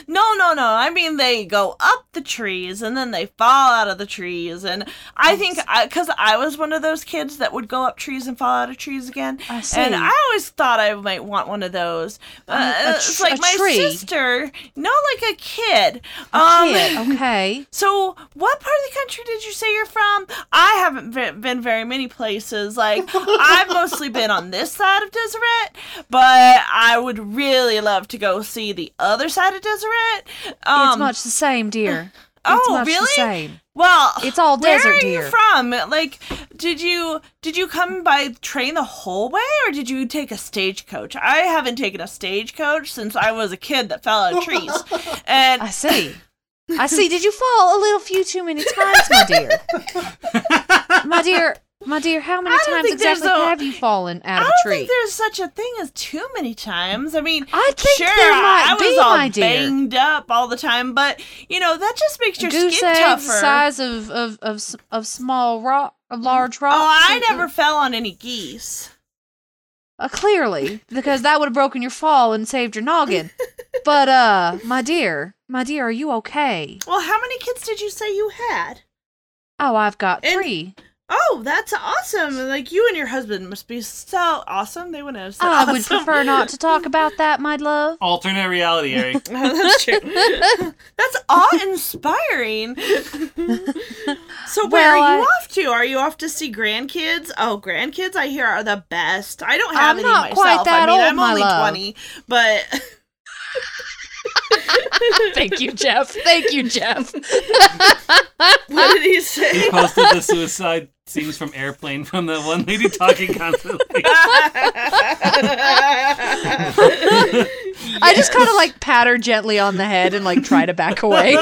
No, no, no. I mean, they go up the trees and then they fall out of the trees. And I think, because I, was one of those kids that would go up trees and fall out of trees again. I see. And I always thought I might want one of those. Uh, a it's tr- like a my tree? sister, no, like a kid. A um, kid, okay. So, what part of the country did you say you're from? I haven't been very many places. Like, I've mostly been on this side of Deseret, but but I would really love to go see the other side of Deseret. Um, it's much the same, dear. oh, it's much really? the same. Well, It's all desert. where are deer. you from? Like, did you did you come by train the whole way, or did you take a stagecoach? I haven't taken a stagecoach since I was a kid that fell out of trees, and I see. I see. Did you fall a little few too many times, my dear? my dear, my dear, how many times exactly a- have you fallen I out of don't a tree? think there's such a thing as too many times. I mean, I think sure, there might I was be, all my dear. banged up all the time, but you know that just makes your Goose skin tougher. size of of of of small rock, of large rock. Oh, I never fell on any geese. Uh, clearly, because that would have broken your fall and saved your noggin. but uh, my dear, my dear, are you okay? Well, how many kids did you say you had? Oh, I've got And- three. Oh, that's awesome! Like you and your husband must be so awesome. They wouldn't have said I would prefer not to talk about that, my love. Alternate reality, Ari. Oh, that's true. that's awe-inspiring. so, where Well, are you I- off to? Are you off to see grandkids? Oh, grandkids! I hear are the best. I don't have I'm any not myself. quite that I mean, old, I'm my only love. twenty, but Thank you, Jeff. Thank you, Jeff. what did he say? He posted the suicide scenes from Airplane from the one lady talking constantly. I just kind of like pat her gently on the head and like try to back away.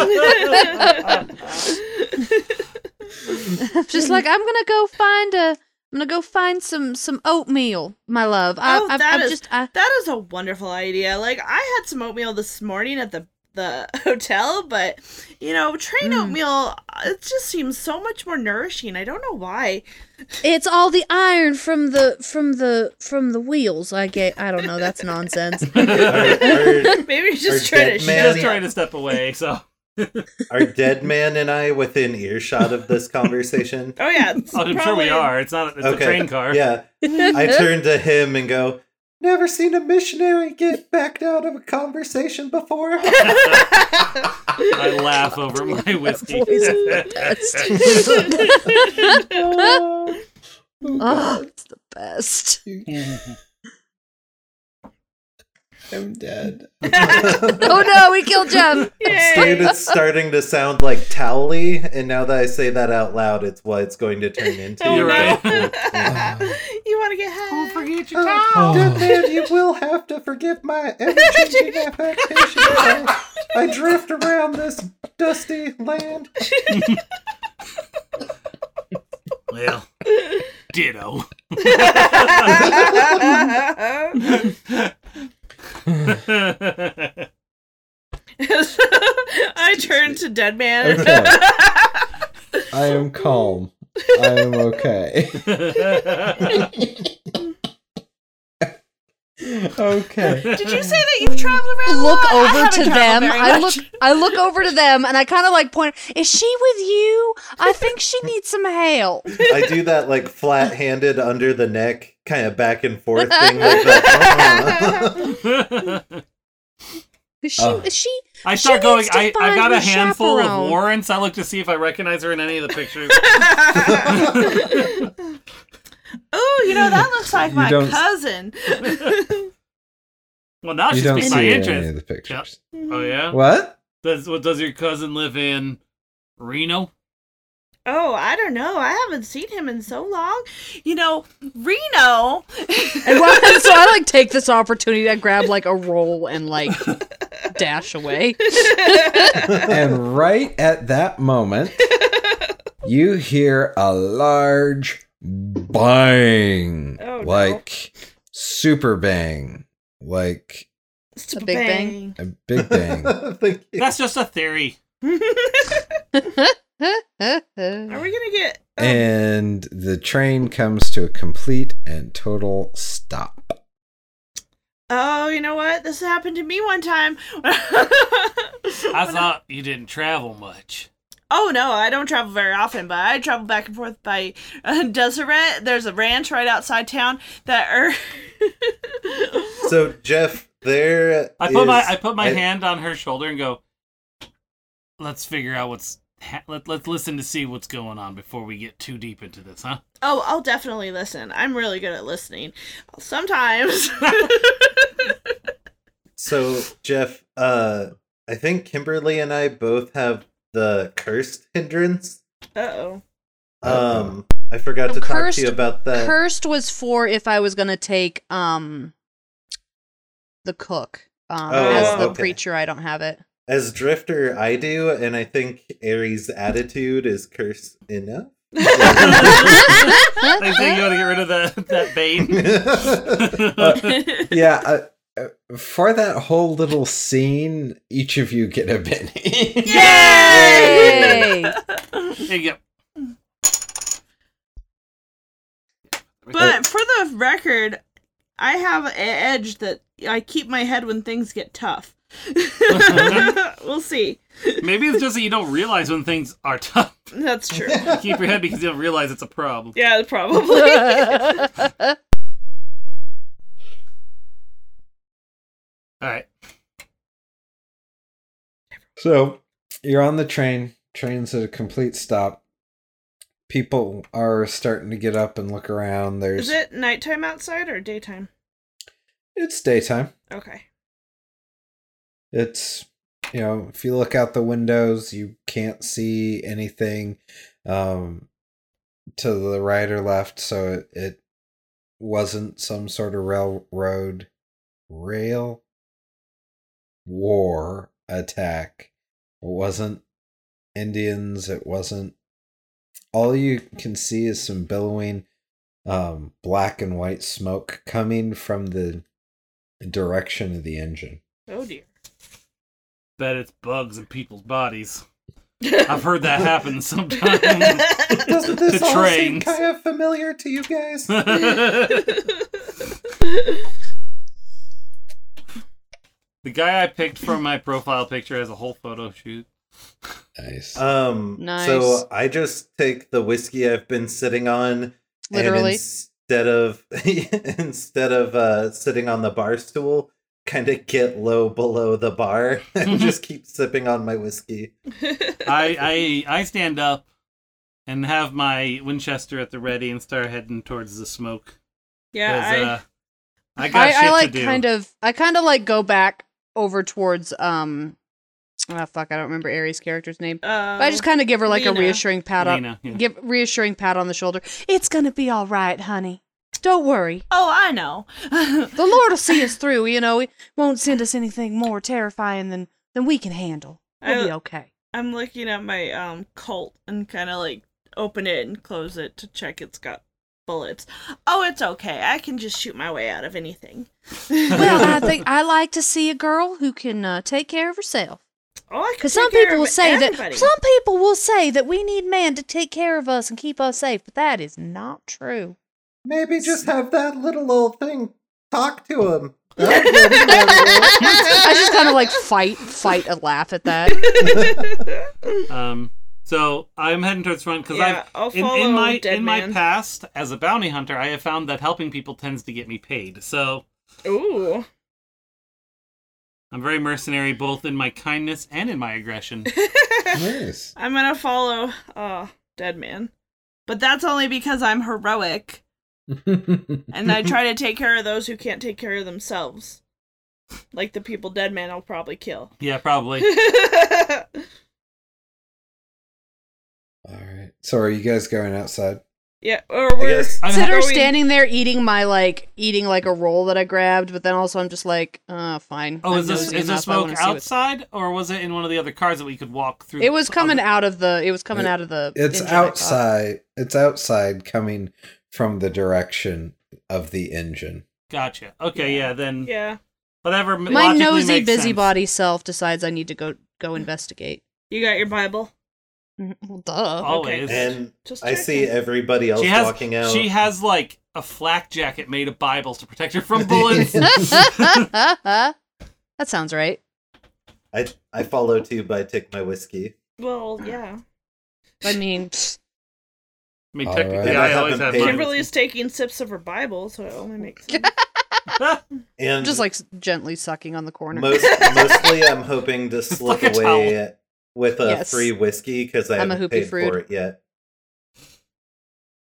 Just like I'm gonna go find a. I'm gonna go find some some oatmeal, my love. I, Oh, that I'm is- just. I, That is a wonderful idea. Like I had some oatmeal this morning at the the hotel, but you know, train Mm. oatmeal it just seems so much more nourishing. I don't know why. it's all the iron from the from the from the wheels. I get. I don't know. That's nonsense. Are, are, Maybe just Our trying to dead man- just trying to step away, so. are Dead Man and I within earshot of this conversation? Oh yeah, it's Oh, I'm sure we are. It's not. It's a train car. Yeah. I turn to him and go, Never seen a missionary get backed out of a conversation before? I laugh over my whiskey. oh, it's the best. I'm dead. Oh no, we killed Jeff. Dude, it's starting to sound like Towley, and now that I say that out loud, it's what it's going to turn into. Oh, You're no. right. you want to get high? Don't forget your Oh, Dead oh. man, you will have to forgive my ever-changing affectations. I, I drift around this dusty land. Well, ditto. I turn to Dead Man. Okay. I am calm. I am okay. okay. Did you say that you've traveled around? a look lot? I over haven't to them. very I much. look I look over to them and I kind of like point. Is she with you? I think she needs some help. I do that like flat-handed under the neck, kind of back and forth thing like that. Is she? Oh. Is she? I She start going. I, I've got a handful chaperone. of warrants. I look to see if I recognize her in any of the pictures. Oh, you know that looks like You my don't- cousin. well, now You she's don't piqued see my any interest. of the pictures. Oh yeah. What? Does what does your cousin live in Reno? Oh, I don't know. I haven't seen him in so long. You know, Reno. And well, so I like take this opportunity to grab like a roll and like dash away. and right at that moment, you hear a large bang. Oh, no. like super bang. Like It's A big bang. a big bang. That's just a theory. Are we gonna get? oh, and the train comes to a complete and total stop. Oh, you know what? This happened to me one time. I thought you didn't travel much. Oh no, I don't travel very often, but I travel back and forth by uh, Deseret. There's a ranch right outside town that er So Jeff, there I put my I put my I- hand on her shoulder and go. Let's figure out what's. Ha- let Let's listen to see what's going on before we get too deep into this, huh? Oh, I'll definitely listen. I'm really good at listening. Sometimes. So Jeff, uh, I think Kimberly and I both have the cursed hindrance. Uh oh. Um, I forgot to talk to you about that. Cursed was for if I was gonna take um the cook. Um Oh, as the okay. preacher I don't have it. As Drifter, I do, and I think Ari's attitude is cursed enough. I think you want to get rid of that that bane. yeah, uh, uh, Uh, for that whole little scene, each of you get a Benny. Yay! There you go. But for the record, I have an edge that I keep my head when things get tough. we'll see. Maybe it's just that you don't realize when things are tough. That's true. You keep your head because you don't realize it's a problem. Yeah, probably. All right. So you're on the train. Train's at a complete stop. People are starting to get up and look around. There's Is it nighttime outside or daytime? it's daytime. Okay. It's you know, if you look out the windows, you can't see anything um to the right or left, so it, it wasn't some sort of railroad rail war attack. It wasn't Indians, it wasn't all you can see is some billowing um black and white smoke coming from the direction of the engine. Oh dear. Bet it's bugs in people's bodies. I've heard that happen sometimes. Doesn't this all trains. seem kind of familiar to you guys? The guy I picked from my profile picture has a whole photo shoot. Nice. Um, Nice. so I just take the whiskey I've been sitting on, Literally. and instead of instead of uh, sitting on the bar stool, kind of get low below the bar and just keep sipping on my whiskey. I, I I stand up and have my Winchester at the ready and start heading towards the smoke. Yeah, I, uh, I got I, shit I like to do. kind of I kind of like go back over towards um oh fuck I don't remember Ari's character's name. uh, But I just kind of give her like Lena. a reassuring pat on Lena, yeah. give reassuring pat on the shoulder. It's gonna be all right, honey. Don't worry. Oh, I know. The Lord will see us through. You know, He won't send us anything more terrifying than than we can handle. We'll be okay. I'm looking at my um Colt and kind of like open it and close it to check it's got bullets. Oh, it's okay. I can just shoot my way out of anything. Well, I think I like to see a girl who can uh, take care of herself. oh, I can Because some people will say everybody. that some people will say that we need men to take care of us and keep us safe, but that is not true. Maybe just have that little old thing talk to him. I just kind of like fight, fight a laugh at that. Um, so I'm heading towards front because Yeah, I'll I've in, in my Dead in my past as a bounty hunter, I have found that helping people tends to get me paid. So Ooh. I'm very mercenary, both in my kindness and in my aggression. nice. I'm gonna follow uh Dead Man. But that's only because I'm heroic and I try to take care of those who can't take care of themselves. Like the people Dead Man will probably kill. yeah, probably. All right. So are you guys going outside? yeah, or we're guess- I'm Sit ha- her Are we- standing there eating my like eating like a roll that I grabbed, but then also I'm just like, uh, fine. Oh, I'm is this is the smoke wanna outside, or was it in one of the other cars that we could walk through? It was coming other- out of the. It was coming It- out of the. It's engine, outside. It's outside coming from the direction of the engine. Gotcha. Okay, yeah, then yeah. whatever. My nosy makes sense. busybody self decides I need to go go investigate. You got your Bible? Mm, well, duh. Always. And Just I see everybody else She has walking out. she has like a flak jacket made of Bibles to protect her from bullets. that sounds right. I I follow too, but I take my whiskey. Well, yeah. I mean, I mean, uh, technically, right. I I always haven't have paid- mine. Kimberly's taking sips of her Bible, so it only makes sense. And just like gently sucking on the corner. most mostly, I'm hoping to slip like a away with a Yes. free whiskey because I I'm a haven't hoopy paid frood. for it yet.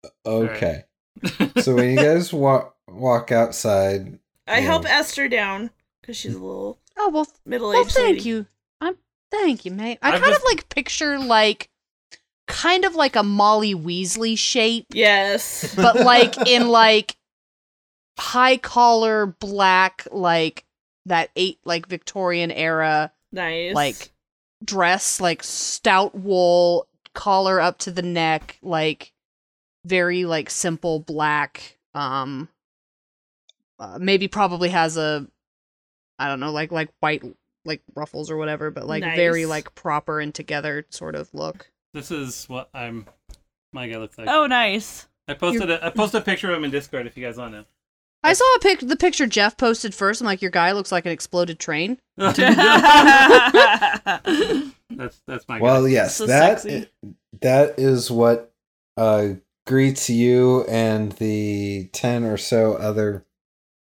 Uh, okay. so when you guys walk walk outside, I Yeah. help Esther down because she's a mm. little Oh well, Middle aged. well, aged thank lady. you. I'm thank you, mate. I I've kind just- of like picture like kind of like a Molly Weasley shape, Yes. but like in like high collar black, like that eight like Victorian era nice. like dress, like stout wool collar up to the neck, like very like simple black. Um, uh, maybe probably has a, I don't know, like like white like ruffles or whatever, but like very like proper and together sort of look. This is what I'm. My guy looks like. Oh, nice. I posted a I posted a picture of him in Discord if you guys want to. I saw a pic, the picture Jeff posted first. I'm like, your guy looks like an exploded train. that's that's my Well, guy. yes, So that sexy. that is what uh, greets you and the ten or so other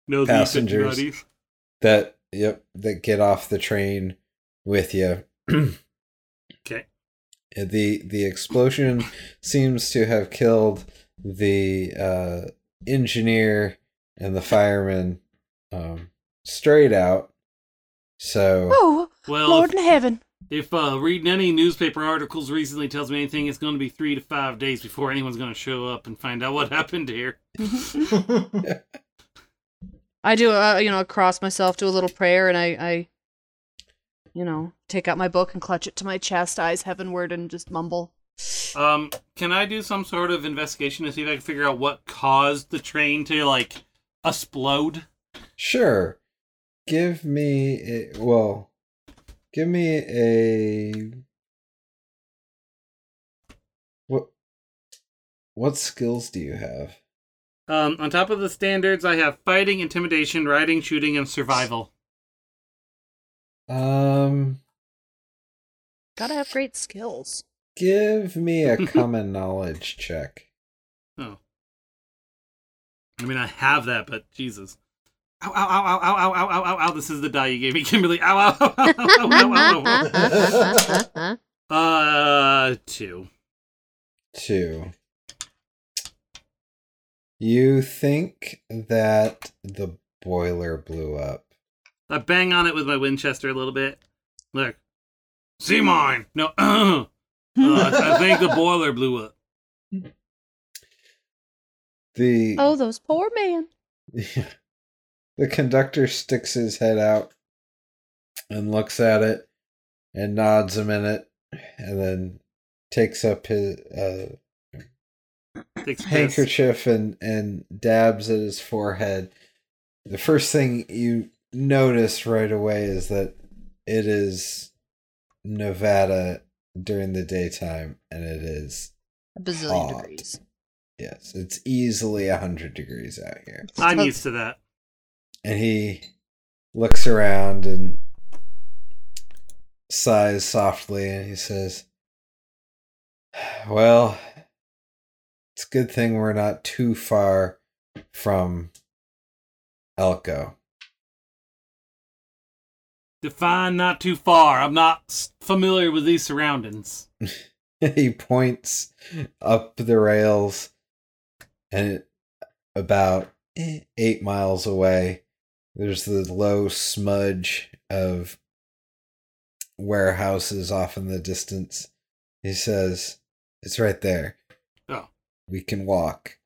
No passengers. That yep that get off the train with you. Okay. the the explosion seems to have killed the uh, engineer and the fireman um, straight out. So Oh, Well, Lord if, in heaven. if uh, reading any newspaper articles recently tells me anything, it's going to be three to five days before anyone's going to show up and find out what happened here. I do, uh, you know, cross myself, do a little prayer, and I, I, you know, take out my book and clutch it to my chest, eyes heavenward, and just mumble. Um, can I do some sort of investigation to see if I can figure out what caused the train to like explode? sure, give me a, well, give me a what what skills do you have? Um, on top of the standards, I have fighting, intimidation, riding, shooting, and survival. Um, Gotta have great skills. give me a common knowledge check. Oh. I mean, I have that, but Jesus. Ow, ow, ow, ow, ow, ow, ow, ow, ow, ow. This is the die you gave me, Kimberly. Ow, ow, ow, ow, ow, ow, ow, ow. Uh, two. Two. You think that the boiler blew up. I bang on it with my Winchester a little bit. Look. See mine! No, uh, I think the boiler blew up. The oh, those poor man. the conductor sticks his head out and looks at it and nods a minute and then takes up his uh, Takes a piss. handkerchief and, and dabs at his forehead. The first thing you notice right away is that it is Nevada during the daytime and it is A bazillion Hot. degrees. Yes, it's easily a hundred degrees out here. I'm used to that. and he looks around and sighs softly and he says well it's a good thing we're not too far from elko Define not too far. I'm not familiar with these surroundings. he points up the rails and about eight miles away there's the low smudge of warehouses off in the distance he says it's right there Oh. we can walk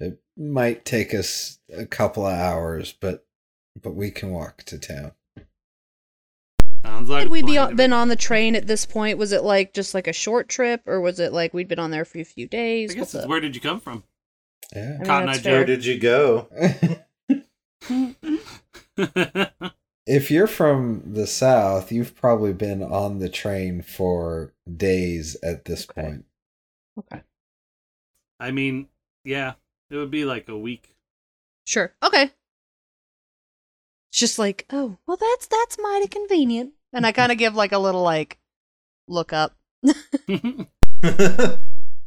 it might take us a couple of hours but but we can walk to town Sounds like Had we be on, been on the train at this point? Was it like just like a short trip, or was it like we'd been on there for a few days? I guess What's it's up? where did you come from? Yeah I mean, Cotton Eye fair. Where did you go? if you're from the south you've probably been on the train for days at this Okay. point Okay. I mean, yeah, it would be like a week. Sure. Okay. It's just like, oh, well, that's that's mighty convenient, and I kind of give like a little like look up. I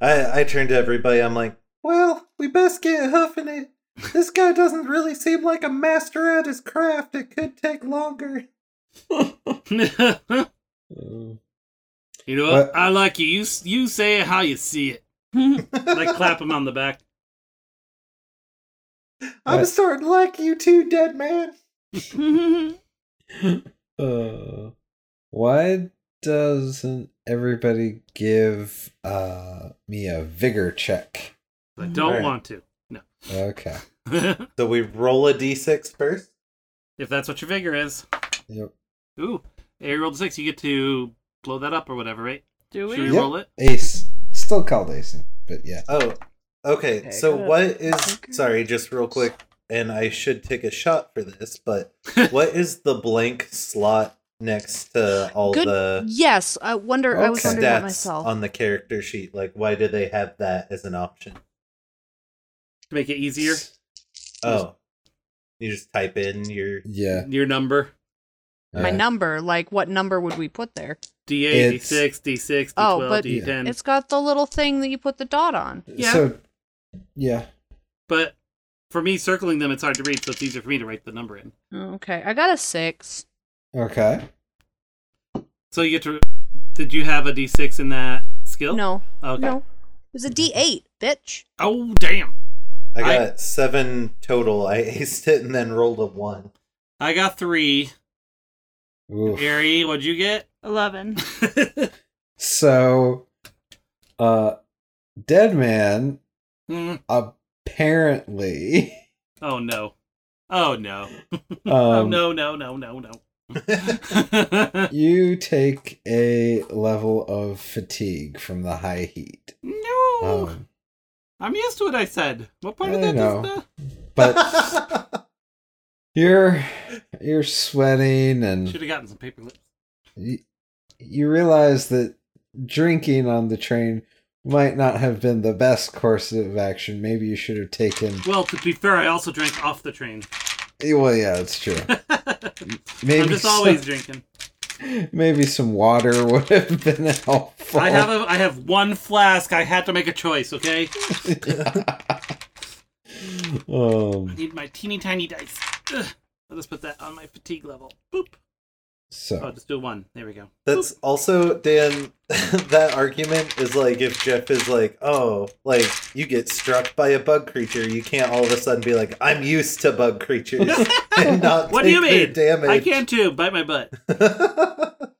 I turn to everybody. I'm like, well, we best get hoofing it. This guy doesn't really seem like a master at his craft. It could take longer. you know what? What? I like you. You you say it how you see it. Like clap him on the back. I'm What? starting to like you too, dead man. uh, why doesn't everybody give uh me a vigor check? I don't Alright. want to. No. Okay. So we roll a d6 first. if that's what your figure is. Yep. Ooh. A rolled a six, you get to blow that up or whatever, right? Do Should we? we Yep. roll it? Ace. Still called ace, but yeah. Oh, okay. Okay, so good. what is? Sorry, just real quick, and I should take a shot for this, but what is the blank slot next to all Good. the Yes, I wonder. I was Okay. wondering that stats myself. on the character sheet? Like, why do they have that as an option? To make it easier. Oh, you just type in your. Yeah. Your number. My uh, number, like what number would we put there? D8, D6, D6, D12, Oh, but D10. It's got the little thing that you put the dot on. Yeah. So, yeah. But for me, circling them, it's hard to read, so it's easier for me to write the number in. Okay, I got a six. Okay. So you get to. Did you have a D6 in that skill? No, Okay. no, it was a D eight, bitch. Oh, damn. I I- got seven total. I aced it and then rolled a one. I got three. Oof. Ari, what'd you get? Eleven. So, uh, Dead Man Hmm. apparently. Oh, no. Oh, no. Um, oh, no, no, no, no, no. You take a level of fatigue from the high heat. no. Um, I'm used to it, I said. What part of I that know. is the. but you're you're sweating and Should have gotten some paper lips. you, you realize that drinking on the train might not have been the best course of action. Maybe you should have taken. Well, to be fair, I also drank off the train. Well, yeah, it's true. Maybe I'm just some- always drinking. Maybe some water would have been helpful. I have a, I have one flask. I had to make a choice. Okay, um. I need my teeny tiny dice. Ugh. I'll just put that on my fatigue level. Boop. Oh, So just do one. There we go. That's also Dan. that argument is like if Jeff is like, "Oh, like you get struck by a bug creature, you can't all of a sudden be like, I'm used to bug creatures and not What do you take mean? damage." I can too. Bite my butt.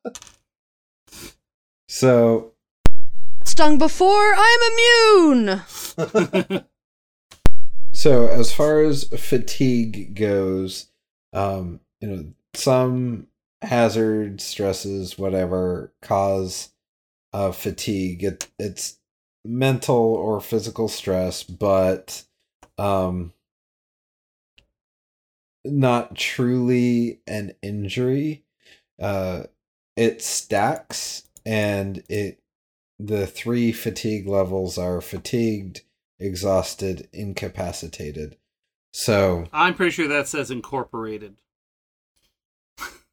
so Stung before, I'm immune. So as far as fatigue goes, um, you know, some hazard stresses, whatever, cause uh, fatigue. It, it's mental or physical stress, but um, not truly an injury. Uh, it stacks, and it the three fatigue levels are fatigued, exhausted, incapacitated. So I'm pretty sure that says incorporated.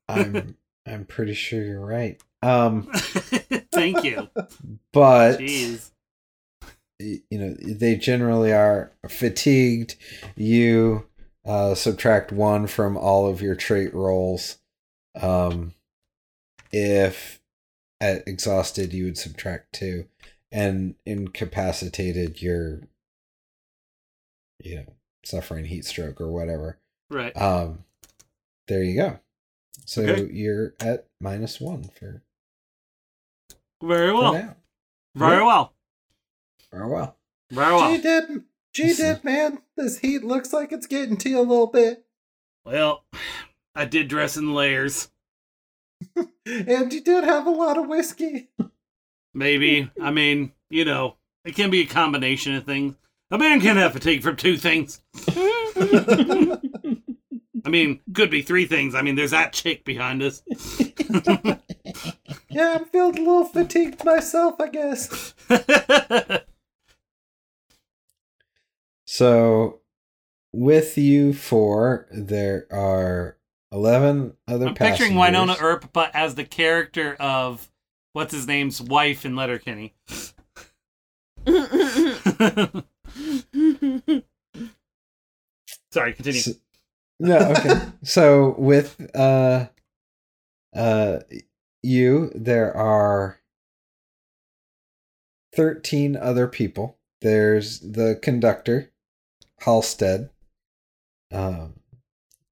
I'm I'm pretty sure you're right. Um, Thank you. but Jeez. you know they generally are fatigued. You uh, subtract one from all of your trait rolls. Um, if at exhausted, you would subtract two, and incapacitated, you're you know suffering heat stroke or whatever. Right. Um, there you go. So Okay. you're at minus one for, Very well. now. Very Yeah. well. Oh well. Very well. G dip, G dip, man. This heat looks like it's getting to you a little bit, Well, I did dress in layers. and you did have a lot of whiskey. Maybe. I mean, you know, it can be a combination of things. A man can have fatigue from two things. I mean, could be three things. I mean, there's that chick behind us. Yeah, I'm feeling a little fatigued myself, I guess. So with you four, there are eleven other I'm picturing Wynonna passengers. Earp, but as the character of what's his name's wife in Letterkenny. Sorry, continue. S- No, okay. so with uh uh you, there are thirteen other people. There's the conductor, Halstead. Um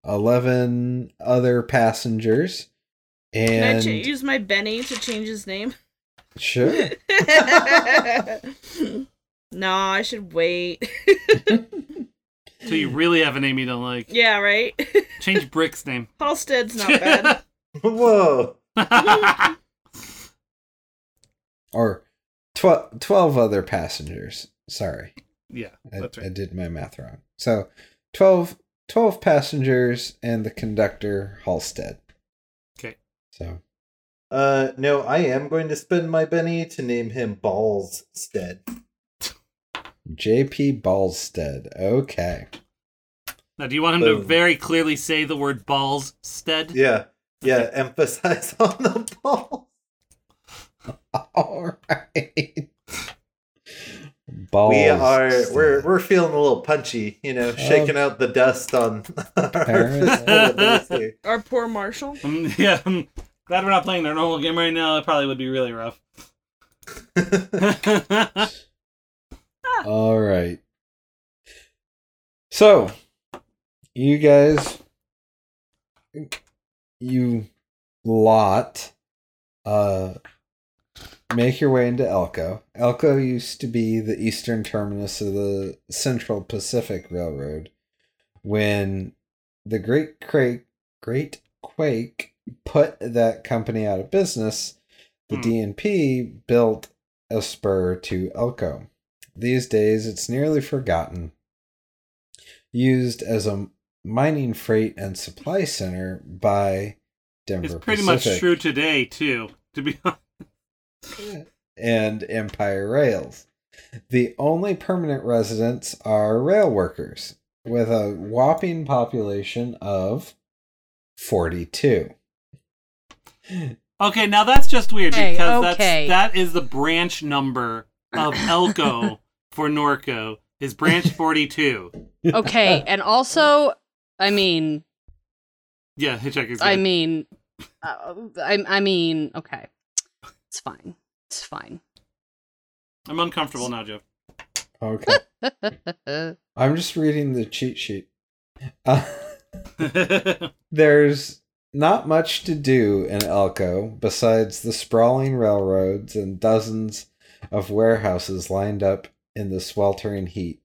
11 other passengers. And. Can I ch- use my Benny to change his name? sure. no, I should wait. So you really have a name you don't like. yeah, right. Change Brick's name. Halstead's not bad. Whoa. Or tw- 12 other passengers. Sorry. yeah, I, that's I right. did my math wrong. So 12, 12 passengers and the conductor, Halstead. Okay. So Uh, no, I am going to spend my Benny to name him Balls Stead. JP Ballstead. Okay. Now, do you want him to very clearly say the word balls stead? Yeah, yeah. Emphasize on the ball. All right. Balls. we are we're we're feeling a little punchy, you know, shaking out the dust on our Apparently. fistful of dice here. Our poor Marshall. Um, yeah, I'm glad we're not playing their normal game right now. It probably would be really rough. All right. So, you guys, you lot, uh, make your way into Elko. Elko used to be the eastern terminus of the Central Pacific Railroad. When the Great Quake, Great Quake put that company out of business, the Hmm. DNP built a spur to Elko. These days, it's nearly forgotten. Used as a mining freight and supply center by Denver it's pretty Pacific much true today too. To be honest. and Empire Rails. The only permanent residents are rail workers, with a whopping population of 42. Okay, now that's just weird Okay, because okay. that's that is the branch number of Elko for Norco is branch forty two. Okay, and also, I mean, Yeah, Hitchhiker's. I mean, uh, I, I mean, okay, it's fine, it's fine. I'm uncomfortable now, Jeff. Okay. I'm just reading the cheat sheet. Uh, there's not much to do in Elko besides the sprawling railroads and dozens of warehouses lined up in the sweltering heat.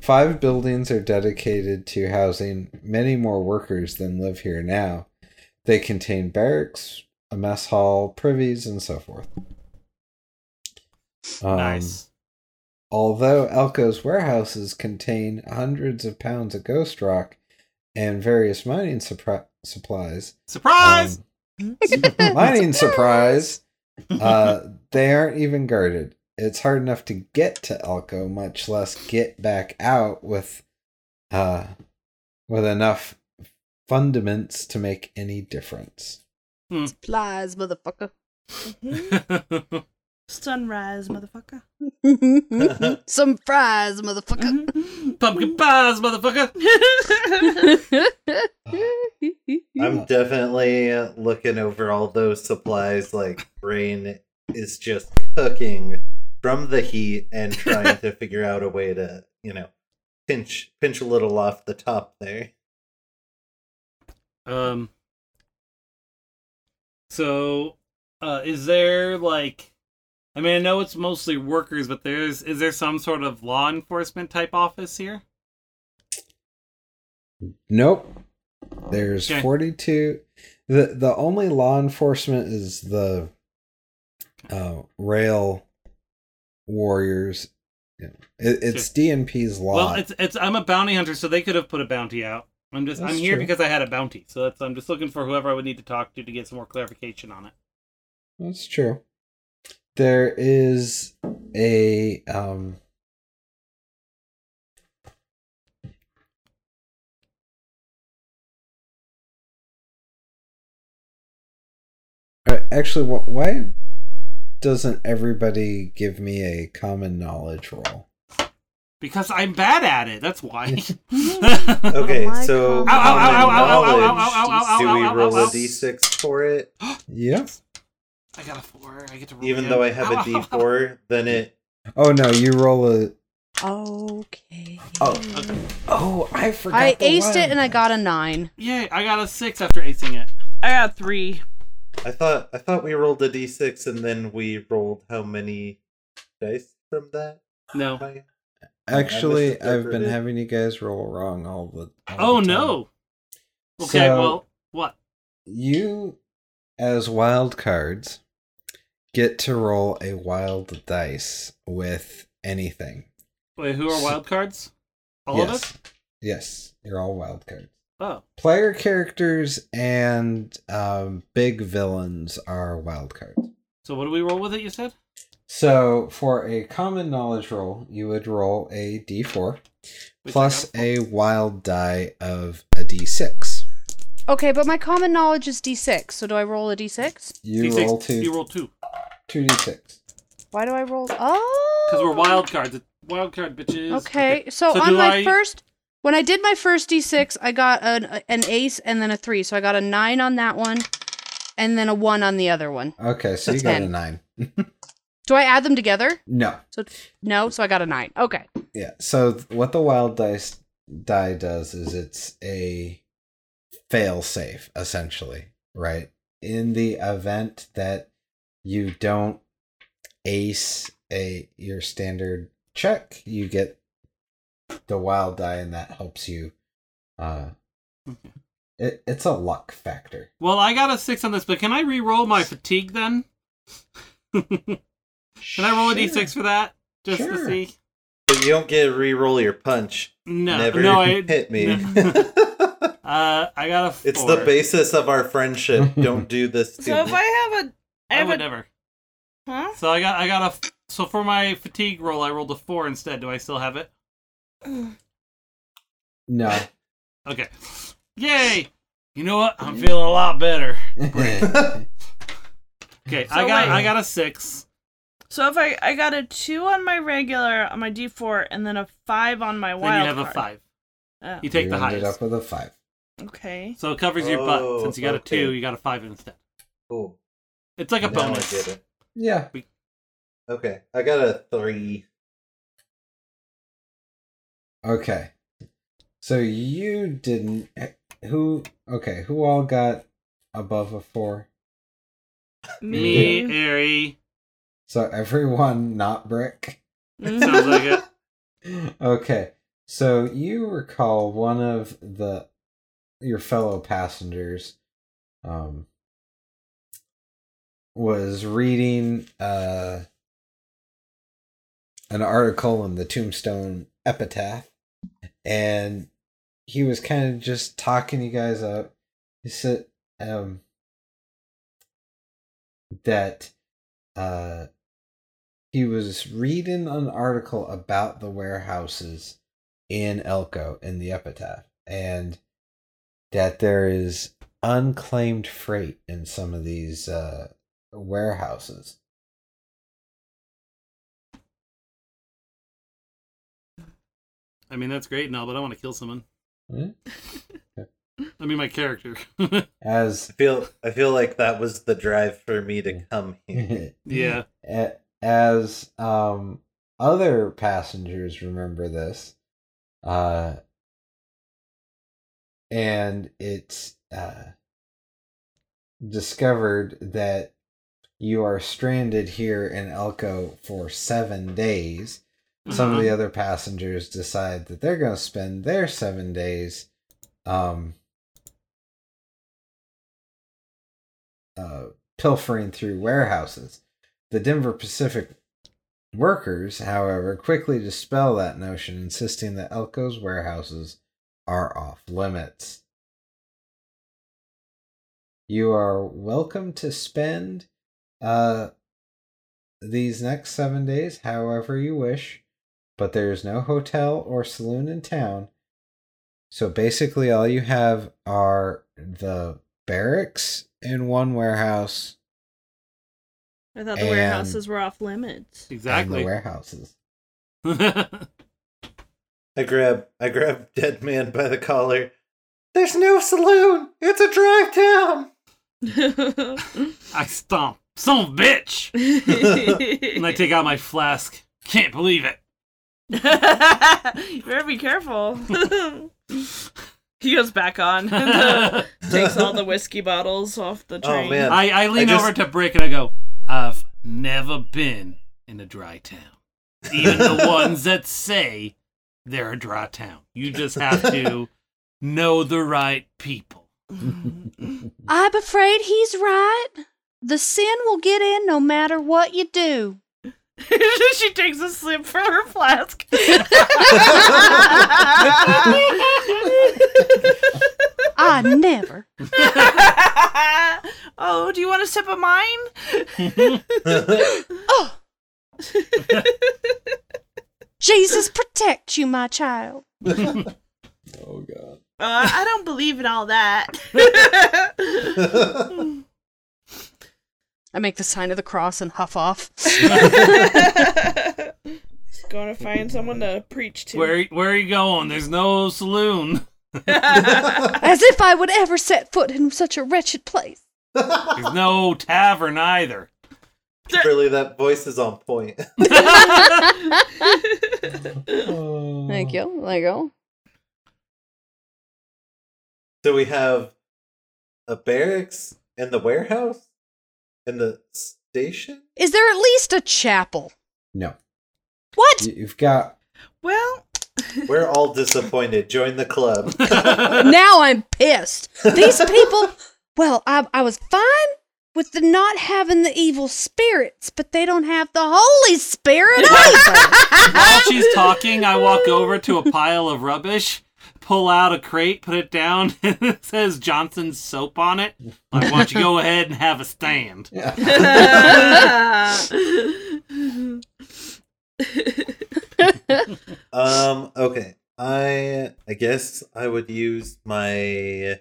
Five buildings are dedicated to housing many more workers than live here now. They contain barracks, a mess hall, privies, and so forth. Um, nice. Although Elko's warehouses contain hundreds of pounds of ghost rock and various mining supri- supplies, Surprise! um, mining surprise, uh, they aren't even guarded. It's hard enough to get to Elko, much less get back out with, uh, with enough fundaments to make any difference. Flies, motherfucker. Sunrise, motherfucker. Some fries, motherfucker. Pumpkin pies, motherfucker. I'm definitely uh, looking over all those supplies like brain is just cooking from the heat and trying to figure out a way to, you know, pinch pinch a little off the top there. Um. So, uh, is there like, I mean, I know it's mostly workers, but there's is there some sort of law enforcement type office here? Nope. There's Okay. 42. The the only law enforcement is the uh, rail warriors. Yeah. It, it's DNP's law. Well, it's it's I'm a bounty hunter, so they could have put a bounty out. I'm just That's I'm here true. because I had a bounty, so that's I'm just looking for whoever I would need to talk to to get some more clarification on it. That's true. There is a um Actually, wh- why doesn't everybody give me a common knowledge roll? Because I'm bad at it. That's why. Okay, so God. Ow, ow, ow, common ow, ow, ow, ow, knowledge, ow, ow, ow, do we roll ow, a ow. d6 for it? Yep. I got a four. I get to roll Even though I have a Ow, ow, ow. d4, then it Oh no, you roll a Okay. Oh, oh, I forgot. I the aced wild it and I got a nine. Yay! I got a six after acing it. I got three. I thought I thought we rolled a d6 and then we rolled how many dice from that? No. I- Actually, I've been misinterpreted. having you guys roll wrong all the. all Oh the time. no. Okay. So- well, what? You, as wild cards, get to roll a wild dice with anything. Wait, who are wild cards? All yes. of us? Yes, you're all wild cards. Oh. Player characters and um, big villains are wild cards. So what do we roll with it? You said. So for a common knowledge roll, you would roll a d4 Which plus a wild die of a d6. Okay, but my common knowledge is D6, so do I roll a D6? You D6, roll two, You roll two. two d6. Why do I roll? Oh! Because we're wild cards. Wild card bitches. Okay, so, So on my I- first, when I did my first D6, I got an, an ace and then a three. So I got a nine on that one, and then a one on the other one. Okay, so That's you got a nine. Do I add them together? No. So no, so I got a nine. Okay. Yeah. So what the wild dice die does is it's a fail safe essentially, right? In the event that you don't ace a your standard check, you get the wild die and that helps you uh it, it's a luck factor. Well, I got a six on this, but can I re-roll my fatigue then? can I roll a Sure. d6 for that? Just to see. But you don't get to re-roll your punch. No, Never no, I hit me. Uh, I got a. Four. it's the basis of our friendship. Don't do this to So if me. I have a, I I have would a, never. huh? So I got, I got a. f- So for my fatigue roll, I rolled a four instead. Do I still have it? No. Okay. Yay! You know what? I'm feeling a lot better. Okay, I got, wait. I got a six. So if I I got a two on my regular on my D four and then a five on my wild. Then you have a five. Oh, You take you the ended highest. up with a five. okay. So it covers your butt. Oh, Since you got a two, you got a five instead. Cool. It's like a Now I bonus. get it. Yeah. Okay, I got a three. Okay. So you didn't who okay, who all got above a 4? Me, Me. Ari. So everyone not brick. Mhm. Sounds like it. Okay. So you recall one of the your fellow passengers um was reading uh an article in the Tombstone Epitaph and he was kind of just talking you guys up. He said um that uh he was reading an article about the warehouses in Elko in the epitaph and that there is unclaimed freight in some of these uh warehouses. I mean, that's great and all, but I want to kill someone. Hmm? I mean, my character. As I feel I feel like that was the drive for me to come here. yeah. As um other passengers remember this uh and it's uh discovered that you are stranded here in Elko for 7 days some of Uh-huh. the other passengers decide that they're going to spend their 7 days um uh, pilfering through warehouses. The Denver Pacific workers, however, quickly dispel that notion, insisting that Elko's warehouses are off limits. You are welcome to spend uh, these next seven days however you wish, but there is no hotel or saloon in town. So basically, all you have are the barracks in one warehouse I thought the And- warehouses were off limits. and the Exactly. warehouses. I grab I grab dead man by the collar. There's no saloon. It's a drive town. I stomp. Some bitch! And I take out my flask. Can't believe it. you better be careful. he goes back on and takes all the whiskey bottles off the oh, train. Oh man, I, I lean just- over to Brick and I go, I've never been in a dry town. Even the ones that say they're a dry town. You just have to know the right people. I'm afraid he's right. The sin will get in no matter what you do. she takes a sip from her flask. I never. oh, do you want a sip of mine? Oh. Jesus protect you, my child. oh god. Uh, I don't believe in all that. I make the sign of the cross and huff off. Going to find someone to preach to. Where where are you going? There's no saloon. As if I would ever set foot in such a wretched place. There's no tavern either. really that voice is on point. Thank you. There you go. So we have a barracks and the warehouse and the station. Is there at least a chapel? No. What? You- You've got Well, We're all disappointed. Join the club. now I'm pissed. These people. Well, I I was fine with the not having the evil spirits, but they don't have the Holy Spirit either. While she's talking, I walk over to a pile of rubbish, pull out a crate, put it down, and it says Johnson's soap on it. Like, why don't you go ahead and have a stand? Yeah. Um. Okay. I I guess I would use my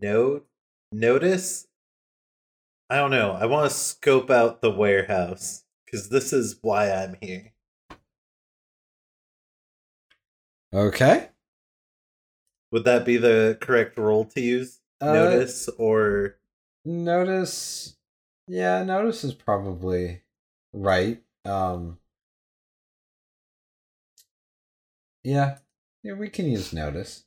note notice. I don't know. I want to scope out the warehouse because this is why I'm here. okay. Would that be the correct role to use? Uh, notice or Notice yeah, notice is probably right. Um Yeah. Yeah, we can use notice.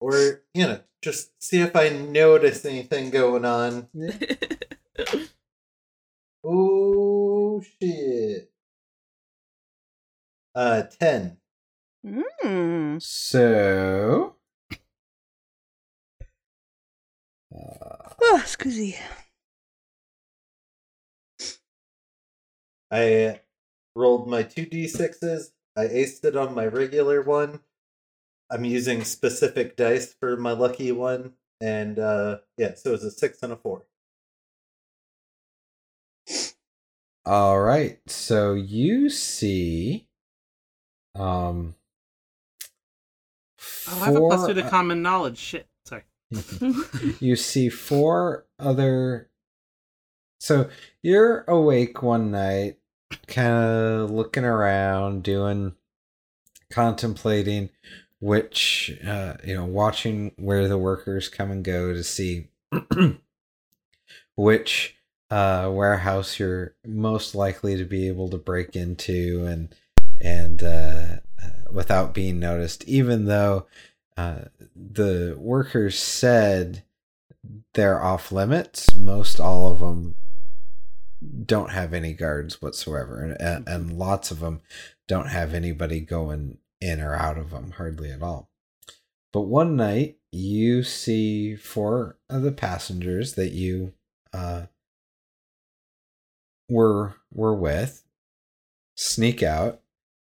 or you know just see if I notice anything going on. Oh shit. Uh, ten. Hmm. So Oh, excuse me. I rolled my two d6s. I aced it on my regular one. I'm using specific dice for my lucky one, and uh, yeah, so it's a six and a four. all right. So you see um Oh, I have a plus two to common knowledge. Shit. Sorry. you see four other so you're awake one night kind of looking around doing contemplating which uh you know watching where the workers come and go to see which uh warehouse you're most likely to be able to break into and and uh, without being noticed even though uh, the workers said they're off limits. Most all of them don't have any guards whatsoever, and, and, and lots of them don't have anybody going in or out of them hardly at all. But one night, you see four of the passengers that you uh, were were with sneak out,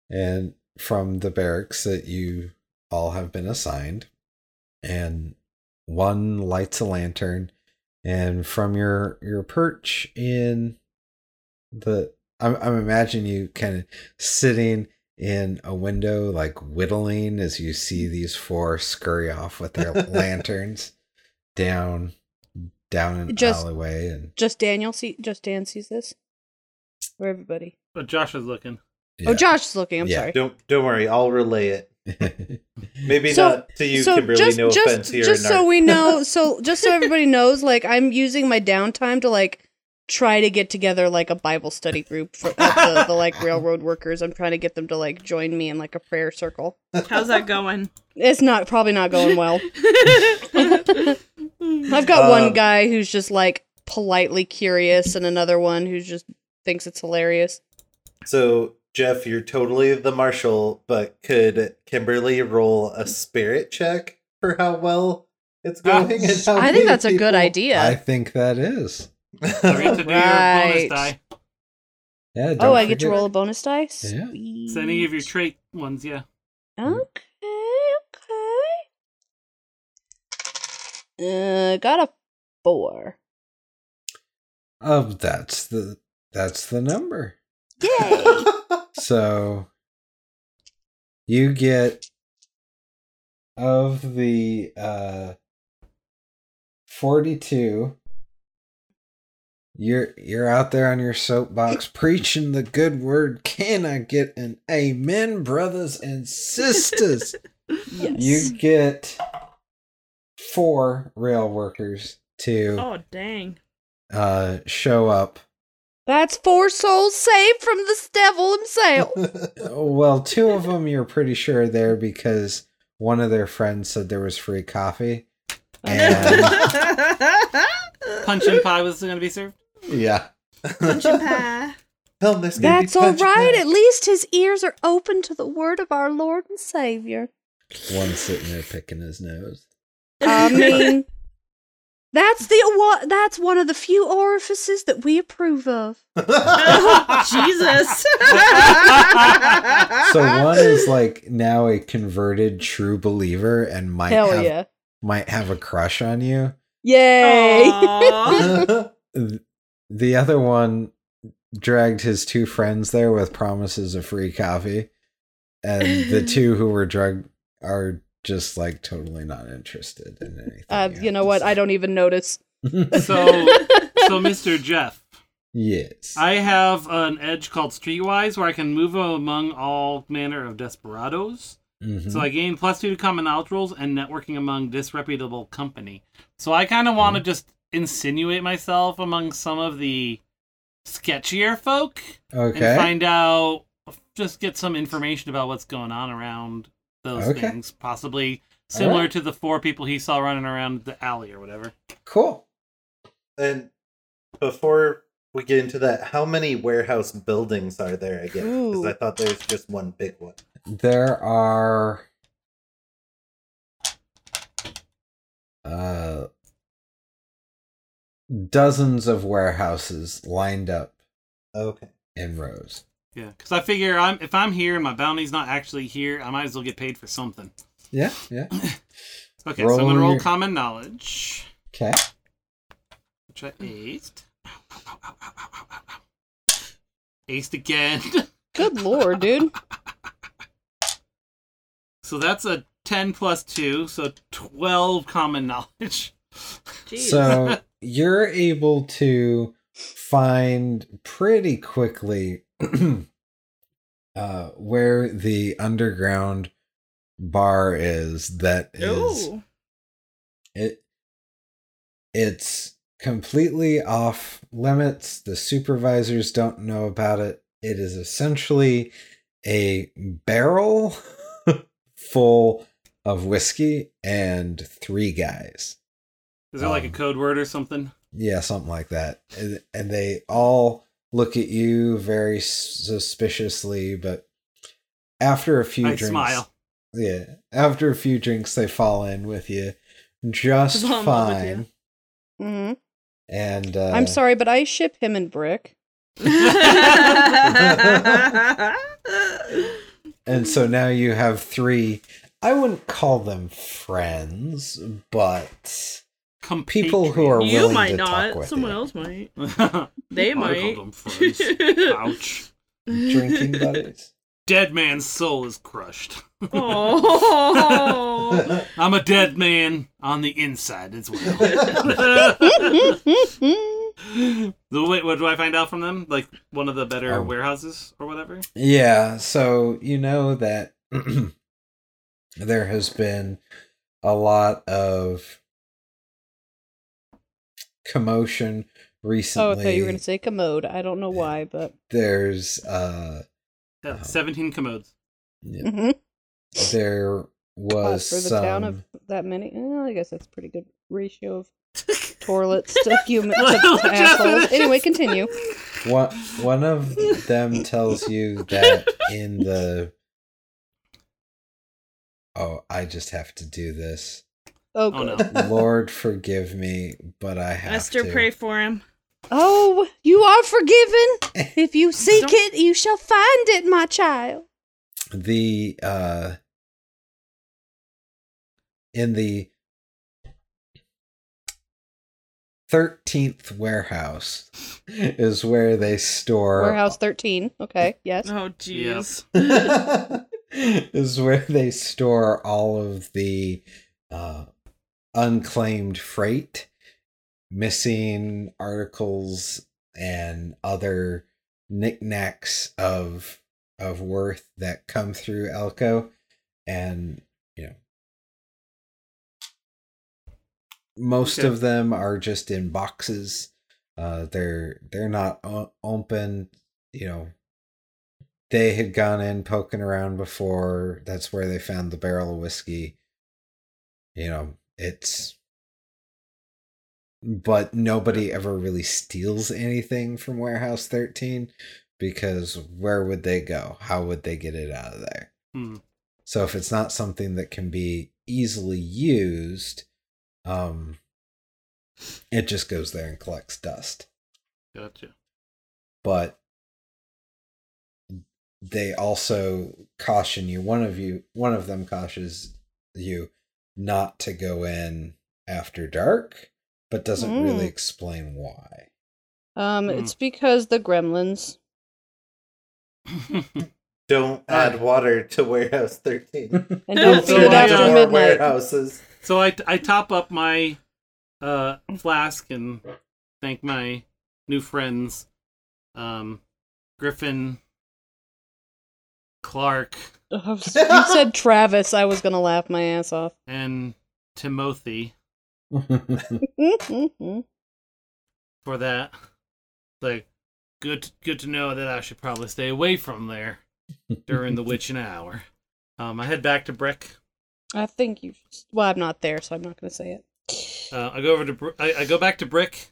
and from the barracks that you all have been assigned, and one lights a lantern, and from your your perch in the I'm I'm imagining you kind of sitting in a window like whittling as you see these four scurry off with their lanterns down down an Just- alleyway and Just Daniel see just Dan sees this. Or everybody. But Josh is looking. Oh, Josh is looking. I'm Yeah. sorry. Don't don't worry, I'll relay it. Maybe So- not to you, Kimberly. no offense here. just in so our- we know, so just so everybody knows, like I'm using my downtime to like try to get together like a Bible study group for the, the like railroad workers. I'm trying to get them to like join me in like a prayer circle. How's that going? It's not probably not going well. I've got one Um, guy who's just like politely curious, and another one who just thinks it's hilarious. So, Jeff, you're totally the marshal, but could Kimberly roll a spirit check for how well it's Ah, going? and how I think many that's a good idea. I think that is. Forget to do your bonus Right. die. Yeah. oh, don't I get to roll a bonus dice. Yeah. It's any of your trait ones, yeah. Okay, okay. Uh, got a four. Oh, that's the that's the number. Yay! So you get of the uh 42 you're you're out there on your soapbox preaching the good word. Can I get an amen, brothers and sisters? yes. you get four rail workers to Oh dang. uh show up. That's four souls saved from the devil himself. Well, two of them you're pretty sure are there because one of their friends said there was free coffee. And Punch and pie was going to be served. yeah. Punch and pie. Tell him there's gonna be That's all punch right. pie. At least his ears are open to the word of our Lord and Savior. One sitting there picking his nose. I mean, that's the wa- that's one of the few orifices that we approve of. Oh, Jesus. So one is like now a converted true believer and might Hell have yeah! might have a crush on you. Yay! The other one dragged his two friends there with promises of free coffee. And the two who were drugged are just like totally not interested in anything. uh, you know what? I don't even notice. So, so Mr. Jeff, yes. I have an edge called Streetwise where I can move among all manner of desperados. Mhm. So I gain plus two to common knowledge rolls and networking among disreputable company. So I kind of want to just insinuate myself among some of the sketchier folk okay. and find out, just get some information about what's going on around those Okay. things. Possibly similar Alright. to the four people he saw running around the alley or whatever. cool. And before we get into that, how many warehouse buildings are there again? Because I thought there was just one big one. There are uh dozens of warehouses lined up Okay. in rows. Yeah, because I figure I'm if I'm here and my bounty's not actually here, I might as well get paid for something. Yeah, yeah. Okay, Roll so I'm gonna roll your- common knowledge, Okay. which I aced. Ow, ow, ow, ow, ow, ow, ow, ow. Aced again. Good lord, dude. so that's a ten plus two, so twelve common knowledge. Jeez. So you're able to find pretty quickly uh where the underground bar is that is Ooh. it it's completely off limits the supervisors don't know about it it is essentially a barrel full of whiskey and three guys Is there like a Um, code word or something? yeah something like that and, and they all look at you very suspiciously but after a few I drinks smile. yeah after a few drinks they fall in with you just Fall in love you. fine hmm and uh, I'm sorry, but I ship him and Brick. and so now you have three i wouldn't call them friends but people who are you willing might to not. talk with Someone you. else might. compatriots. They I might. called them friends. Ouch. drinking buddies Dead man's soul is crushed. Oh. I'm a dead man on the inside as well. So wait, what do I find out from them? Like one of the better Oh. warehouses or whatever? Yeah, so you know that there has been a lot of commotion recently. Oh, okay. You were gonna say commode. I don't know why, but There's uh, Yeah, 17 commodes. yeah, Mhm. there was for the some. town of that many. Well, I guess that's a pretty good ratio of toilets to human to assholes. Anyway, continue. One one of them tells you that in the. Oh, I just have to do this. Oh, Oh, no. Lord, forgive me, but I have Esther, to. pray for him. Oh, you are forgiven. If you seek Don't- it, you shall find it, my child. the uh in the 13th warehouse is where they store Warehouse 13. Okay, yes. Oh, jeez. is where they store all of the uh unclaimed freight missing articles and other knickknacks of of worth that come through Elko and you know most Okay. of them are just in boxes. Uh they're they're not o- open you know. They had gone in poking around before. That's where they found the barrel of whiskey you know it's but nobody ever really steals anything from warehouse 13 because where would they go how would they get it out of there Hmm. so if it's not something that can be easily used um it just goes there and collects dust Gotcha. but they also caution you one of you one of them cautions you not to go in after dark but doesn't really Mm. explain why Um, Hmm. it's because the gremlins. Don't add water to warehouse 13. And Don't don't feed feed it it after after more midnight. warehouses. so I, I top up my uh, flask and thank my new friends, um, Griffin, Clark, you said Travis. I was gonna laugh my ass off. and Timothy for that. Like, good, good to know that I should probably stay away from there during the witching hour. Um, I head back to Brick. I think you. Well, I'm not there, so I'm not gonna say it. Uh, I go over to Br- I, I go back to Brick,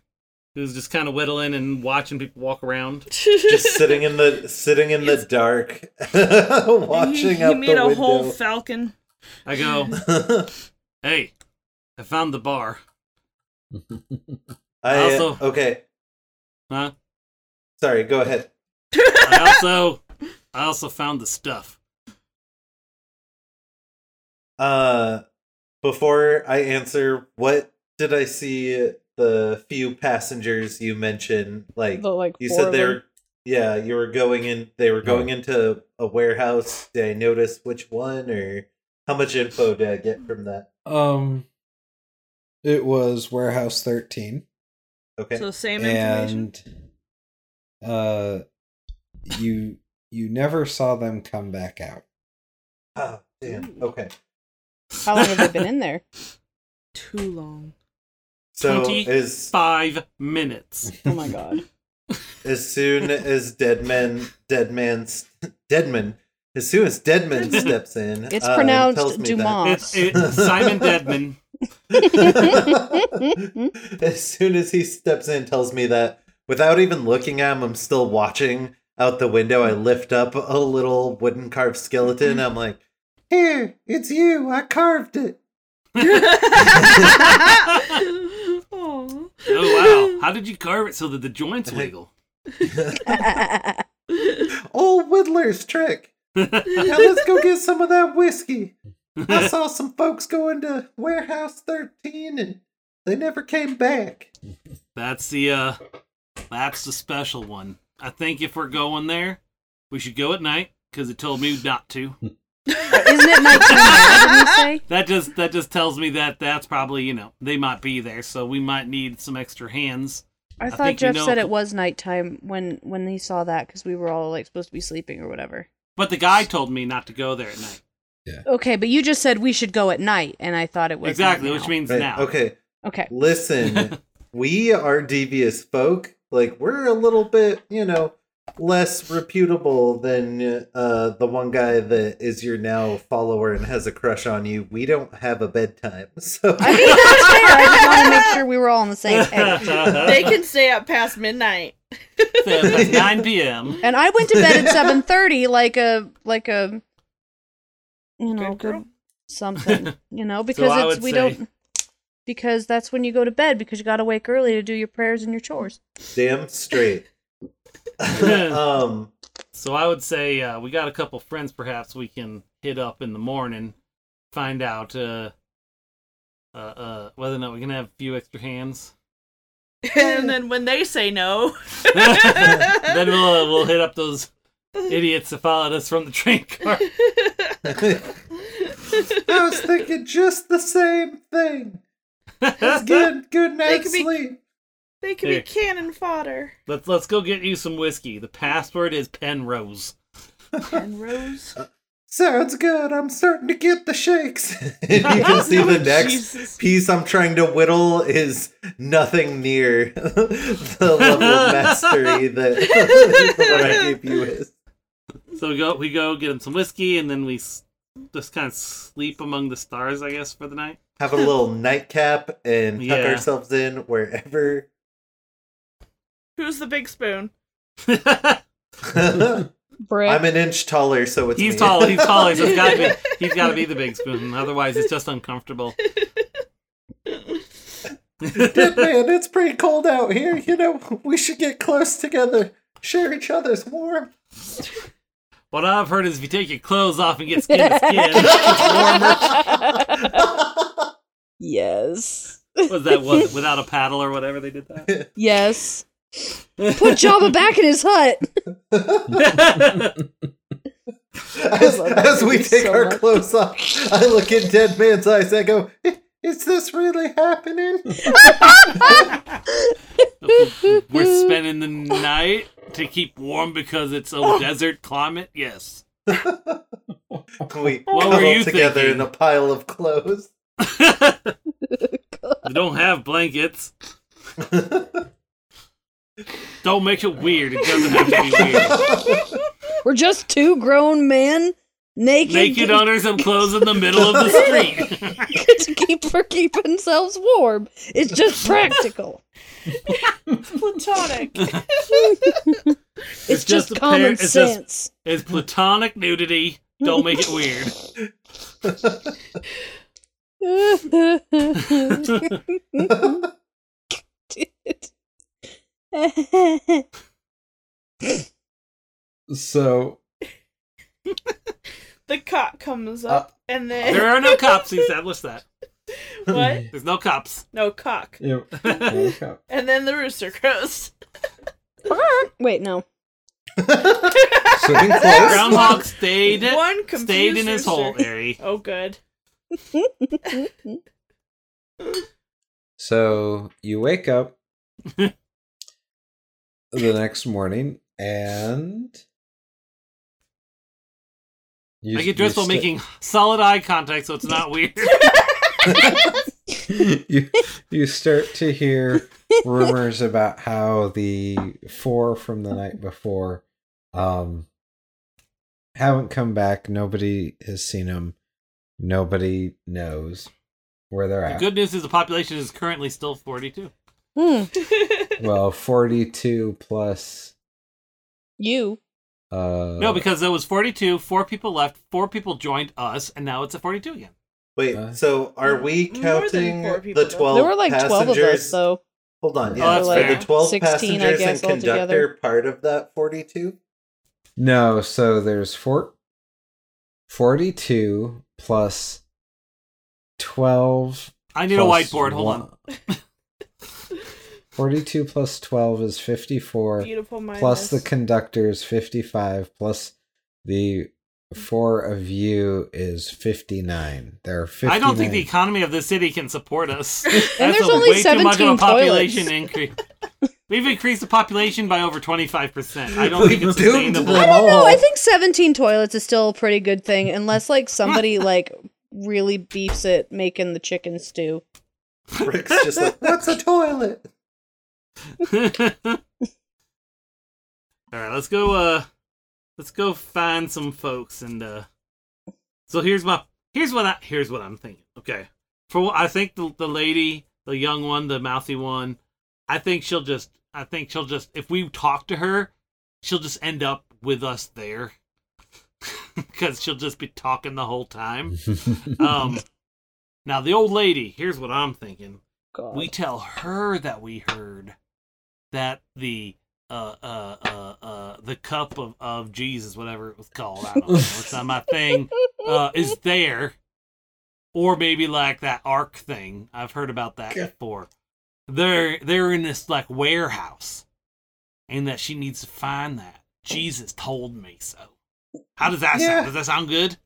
who's just kind of whittling and watching people walk around. Just sitting in the sitting in the dark, watching he, out he made the a whole falcon. I go, hey, I found the bar. I Also- okay. Huh? Sorry, go ahead. I also, I also found the stuff. Uh, before I answer, what did I see? The few passengers you mentioned, like The like you said, they're yeah, you were going in. They were going into a warehouse. Did I notice which one, or how much info did I get from that? um it was warehouse 13 Okay, So same information. and uh you you never saw them come back out oh damn. Okay, How long have they been in there? Too long. So Twenty is Five minutes. Oh my god. as soon as Deadman, Deadman's Deadman, as soon as Deadman steps in, It's uh, pronounced tells me Dumas. It's it, Simon Deadman. as soon as he steps in, tells me that without even looking at him, I'm still watching out the window. I lift up a little wooden carved skeleton. I'm like, "Here, it's you. I carved it." Aw. Oh wow! How did you carve it so that the joints wiggle? Old Whittler's trick. Now let's go get some of that whiskey. I saw some folks go into warehouse 13 and they never came back. That's the uh, that's the special one. I think if we're going there, we should go at night because it told me not to. Isn't it nighttime now, did you say? That just that just tells me that that's probably you know they might be there, so we might need some extra hands. I I thought think we Jeff know- said it was nighttime when when he saw that because we were all like supposed to be sleeping or whatever. But the guy told me not to go there at night. Yeah. Okay, but you just said we should go at night, and I thought it was Exactly, night which means Right, now. Okay, okay. listen. we are devious folk. Like we're a little bit, you know, less reputable than uh the one guy that is your now follower and has a crush on you. We don't have a bedtime. So I mean, that's fair. I just want to make sure we were all on the same page. they can stay up past midnight. That's 9 p.m. And I went to bed at seven thirty, like a like a you know Good good something, you know, because I it's we say- don't because that's when you go to bed because you got to wake early to do your prayers and your chores. damn straight. um So I would say uh, we got a couple friends perhaps we can hit up in the morning, find out uh, uh, uh, whether or not we can have a few extra hands. and then when they say no, then we'll uh, we'll hit up those idiots that followed us from the train car. I was thinking just the same thing. It's good good They night's sleep. They could Here. be cannon fodder. Let's let's go get you some whiskey. The password is Penrose. Penrose. Sounds good. I'm starting to get the shakes. and you can see the oh, next Jesus. piece I'm trying to whittle is nothing near the level of mastery that what I gave you is. So we go we go get him some whiskey and then we s- just kind of sleep among the stars, I guess, for the night. Have a little nightcap and tuck Yeah. ourselves in wherever. Who's the big spoon? I'm an inch taller, so it's he's me. tall. He's taller. So it's gotta be. He's got to be the big spoon. Otherwise, it's just uncomfortable. Dead man, it's pretty cold out here. You know, we should get close together, share each other's warmth. What I've heard is if you take your clothes off and get skin to skin, it's warmer. yes. Was that what without a paddle or whatever they did that? Yes. Put Jabba back in his hut. As, as we take so our much. clothes off, I look in Dead Man's eyes. I go, "Is this really happening?" We're spending the night to keep warm because it's a desert climate. Yes. We What were you together thinking? in a pile of clothes. We don't have blankets. Don't make it weird. It doesn't have to be weird. We're just two grown men naked, Naked under some clothes in the middle of the street. to keep for keep themselves warm. It's just practical. Platonic. It's, just just, a common pair- it's just- sense. It's platonic nudity. Don't make it weird. So the cock comes uh, up and then There are no cops. He established that. what? There's no cops. No cock. you know, And then the rooster crows. Wait, no. sitting. Groundhog stayed One stayed in his rooster. hole, Ari. Oh, good. So you wake up the next morning and you, I get dressed while sta- making solid eye contact, so it's not weird. you you start to hear rumors about how the four from the night before um haven't come back. Nobody has seen them. Nobody knows where they're the at. good news is the population is currently still 42. Hmm. Well, forty-two plus. You. Uh, No, because there was 42, four people left, four people joined us, and now it's at 42 again. Wait, Uh, so are we counting four people, the twelve? there were like twelve of us, though. Hold on, Oh, yeah. that's are fair. the twelve 16, passengers guess, and conductor altogether. part of that forty-two? No, so there's four, 42 plus 12. I need a plus whiteboard. Hold on. one- 42 plus 12 is 54. Beautiful mind. Plus the conductors, 55. Plus the four of you is 59. There are 59. I don't think the economy of the city can support us. And That's there's a only way too much of a population toilets. increase. We've increased the population by over 25%. I don't think it's doomed sustainable. them I don't know. I think 17 toilets is still a pretty good thing, unless like somebody like really beefs it making the chicken stew. Rick's just like, what's a toilet? All right, let's go. Uh, let's go find some folks and. uh So here's my here's what I here's what I'm thinking. Okay, for what- I think the the lady, the young one, the mouthy one, I think she'll just I think she'll just if we talk to her, she'll just end up with us there because she'll just be talking the whole time. Um, now the old lady. Here's what I'm thinking. We tell her that we heard that the uh uh uh uh the cup of of Jesus, whatever it was called, I don't know, it's not my thing, uh, is there, or maybe like that ark thing. I've heard about that before. They're they're in this like warehouse, and that she needs to find that. Jesus told me so. How does that Yeah. sound? Does that sound good?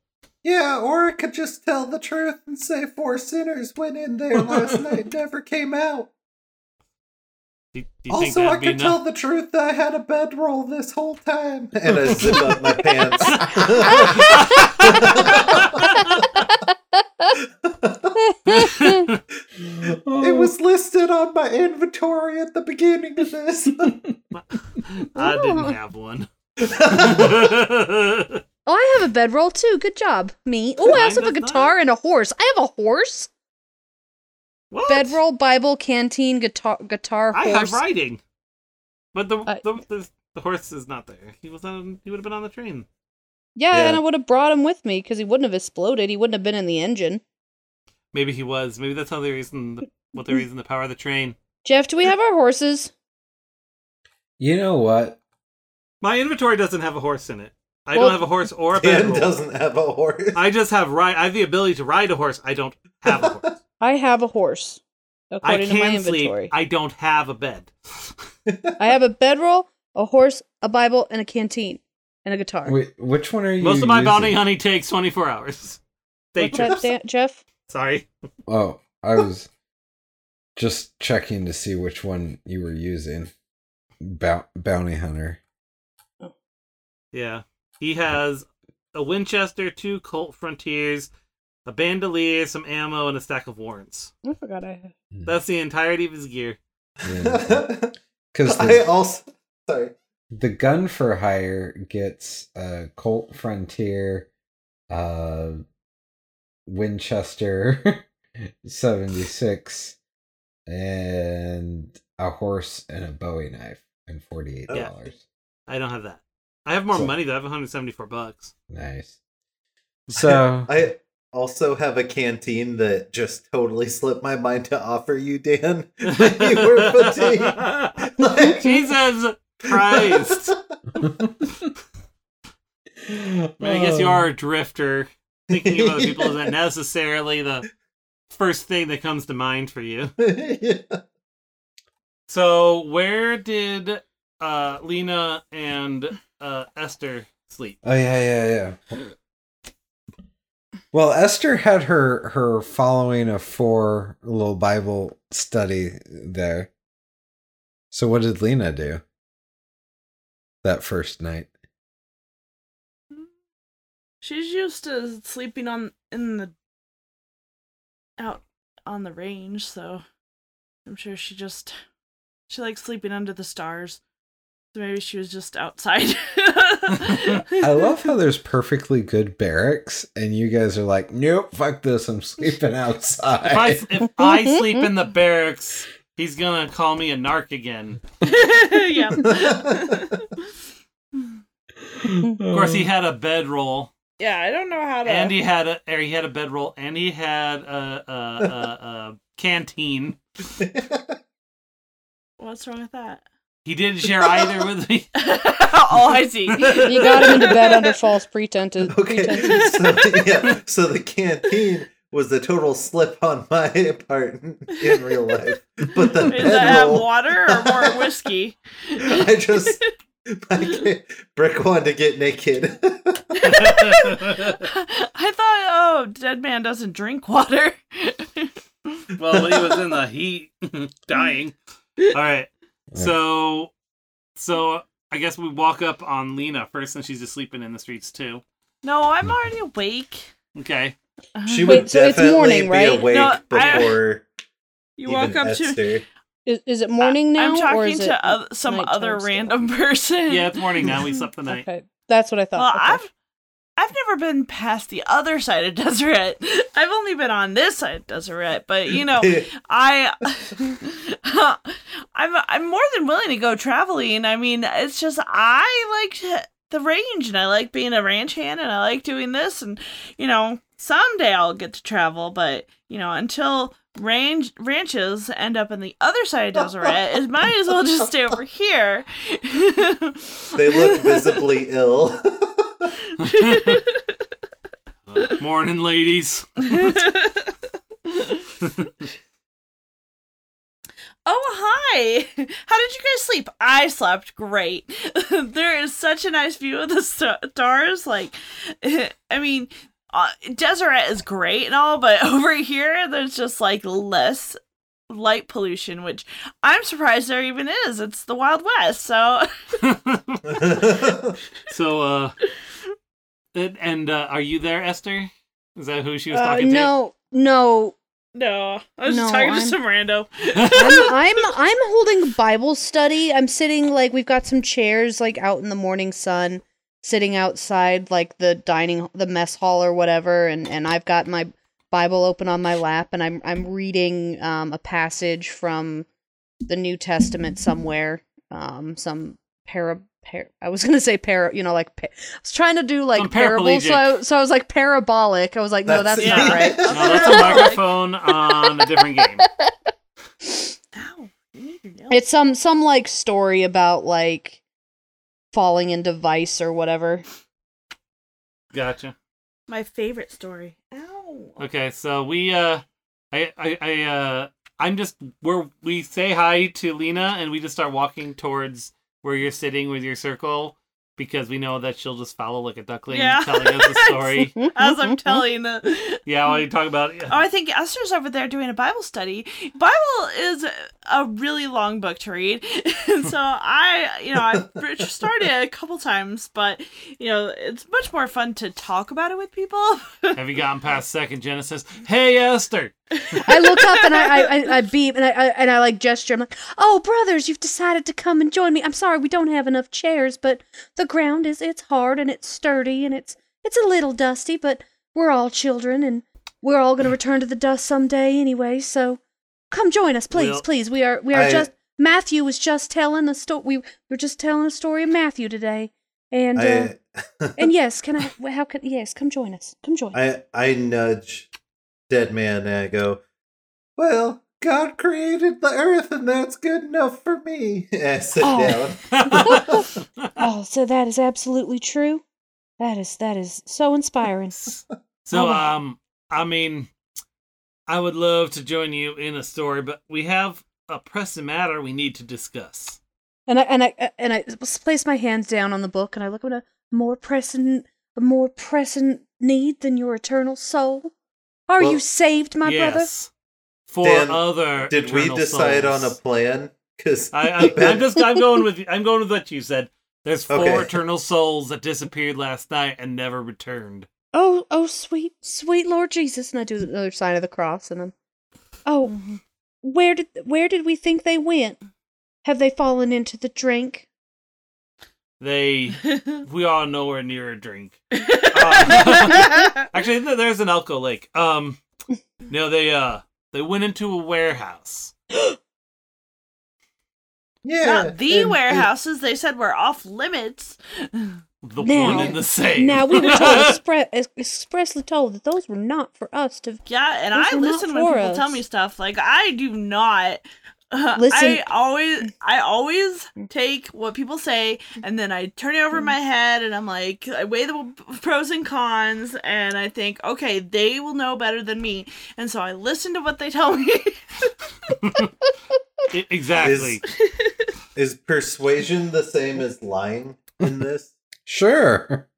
Yeah, or it could just tell the truth and say four sinners went in there last night never came out. Do, do you think Also, I that'd could tell the truth that I had a bedroll this whole time. And I zip up my pants. it was listed on my inventory at the beginning of this. I didn't have one. Oh, I have a bedroll too. Good job, me. Oh, I also have a guitar and a horse. I have a horse. What? Bedroll, Bible, canteen, guitar, guitar, I horse. have riding, but the, I- the the the horse is not there. He was on. He would have been on the train. Yeah, Yeah. and I would have brought him with me because he wouldn't have exploded. He wouldn't have been in the engine. Maybe he was. Maybe that's how the reason. The, what the reason the power of the train. Jeff, do we have our horses? you know what? My inventory doesn't have a horse in it. I Well, don't have a horse or a Dan bedroll. doesn't have a horse. I just have ride. I have the ability to ride a horse. I don't have a horse. I have a horse, I can to my can sleep. I don't have a bed. I have a bedroll, a horse, a Bible, and a canteen, and a guitar. Wait, which one are you? Most of my using? bounty honey takes twenty four hours. Day What's that, Jeff? Sorry. Oh, I was just checking to see which one you were using. Bou- bounty hunter. Oh. Yeah. He has a Winchester, two Colt Frontiers, a bandolier, some ammo, and a stack of warrants. I forgot I have. That's the entirety of his gear. Because I the, also sorry. the gun for hire gets a Colt Frontier, uh, Winchester 76, and a horse and a Bowie knife, and $48. I don't have that. I have more So- money though. I have 174 bucks. Nice. So, I also have a canteen that just totally slipped my mind to offer you, Dan. when you were fatigued. Like- Jesus Christ. I, mean, I guess you are a drifter. Thinking of other people isn't necessarily the first thing that comes to mind for you. yeah. So, where did uh, Lena and uh, Esther sleep? Oh yeah, yeah, yeah. Well, Esther had her her following of four little Bible study there. So what did Lena do that first night? She's used to sleeping on in the out on the range, so I'm sure she just she likes sleeping under the stars. So maybe she was just outside. I love how there's perfectly good barracks, and you guys are like, "Nope, fuck this, I'm sleeping outside." If I, if I sleep in the barracks, he's gonna call me a narc again. yeah. Of course, he had a bedroll, yeah, I don't know how to and he had a or he had a bedroll, and he had a a, a, a canteen. What's wrong with that? He didn't share either with me. oh, I see. You got him into bed under false pretenses. Okay, pretenses. so, yeah, so the canteen was the total slip on my part in, in real life, but the Does that have water or more whiskey? I just my ca- Brick wanted to get naked. I thought, oh, dead man doesn't drink water. well, he was in the heat, dying. All right. So, so I guess we walk up on Lena first, and she's just sleeping in the streets too. no, I'm already awake. Okay. Uh, she Wait, would so it's definitely morning, be right? awake No, I- before You even walk up to Esther. Is, is it morning now? I'm or talking is it to oth- some nighttime other still? random person. Yeah, it's morning now. We slept the night. Okay, that's what I thought. Well, Okay. I've I've never been past the other side of Deseret. I've only been on this side of Deseret, but you know, I I'm I'm more than willing to go traveling. I mean, it's just I like the range and I like being a ranch hand and I like doing this and you know, someday I'll get to travel, but you know, until range ranches end up on the other side of Deseret, it might as well just stay over here. They look visibly ill. Morning, ladies. Oh, hi! How did you guys sleep? I slept great. there is such a nice view of the stars. Like, I mean, uh, Deseret is great and all, but over here, there's just like less light pollution, which I'm surprised there even is. It's the Wild West, so. So, uh, and, and uh, are you there, Esther? Is that who she was Uh, talking to? no, no. No, I was No, just talking I'm- to some rando. I'm, I'm I'm holding Bible study. I'm sitting like we've got some chairs like out in the morning sun, sitting outside like the dining the mess hall or whatever, and and I've got my Bible open on my lap, and I'm I'm reading um a passage from the New Testament somewhere, um some para. Par- I was gonna say para, you know, like pa- I was trying to do like Some parables, so I, so I was like parabolic. I was like, no, that's, That's- not right. No, that's a microphone on a different game. Ow. you need your nails. It's some some like story about like falling into vice or whatever. Gotcha. My favorite story. Ow. Okay, so we uh I I, I uh I'm just where we say hi to Lena and we just start walking towards where you're sitting with your circle because we know that she'll just follow like a duckling Yeah. telling us a story. As I'm telling the. yeah, while you talk about Oh, I think Esther's over there doing a Bible study. Bible is a really long book to read, and so I, you know, I've started it a couple times, but you know, it's much more fun to talk about it with people. have you gotten past second Genesis? Hey Esther. I look up and I, I, I, I beep and I, I and I like gesture. I'm like, "Oh, brothers, you've decided to come and join me. I'm sorry we don't have enough chairs, but the ground is it's hard and it's sturdy and it's it's a little dusty, but we're all children and we're all going to return to the dust someday anyway. So come join us, please, Well, please. We are we are I- just Matthew was just telling the story. We were just telling a story of Matthew today, and uh, and yes, can I? How can yes? Come join us. Come join. I I nudge Dead Man and I go, Well, God created the earth and that's good enough for me. And I sit Oh. down. Oh, so that is absolutely true. That is that is so inspiring. So All right. um I mean I would love to join you in a story, but we have a pressing matter we need to discuss. And I and I and I place my hands down on the book and I look at a more pressing a more pressing need than your eternal soul. Are you saved, my brother? yes. For Dan, other Did we eternal decide on a plan? Because I, I, I'm just I'm going with I'm going with what you said. There's four Okay. eternal souls that disappeared last night and never returned. Oh, oh, sweet, sweet Lord Jesus! And I do the other sign of the cross, and I'm. Oh, mm-hmm. where did where did we think they went? Have they fallen into the drink? They we are nowhere near a drink. Uh, actually, there's an Elko Lake. Um, no, they uh they went into a warehouse. yeah, Not the and- and- warehouses. They said were off limits. The Now- one in the same. Now we were told expre- expressly told that those were not for us to. Yeah, and Those I listen when for people tell me stuff. Like I do not. Uh, listen- I always, I always take what people say, and then I turn it over in mm. my head, and I'm like, I weigh the pros and cons, and I think, okay, they will know better than me, and so I listen to what they tell me. I- exactly. Is persuasion the same as lying in this? Sure.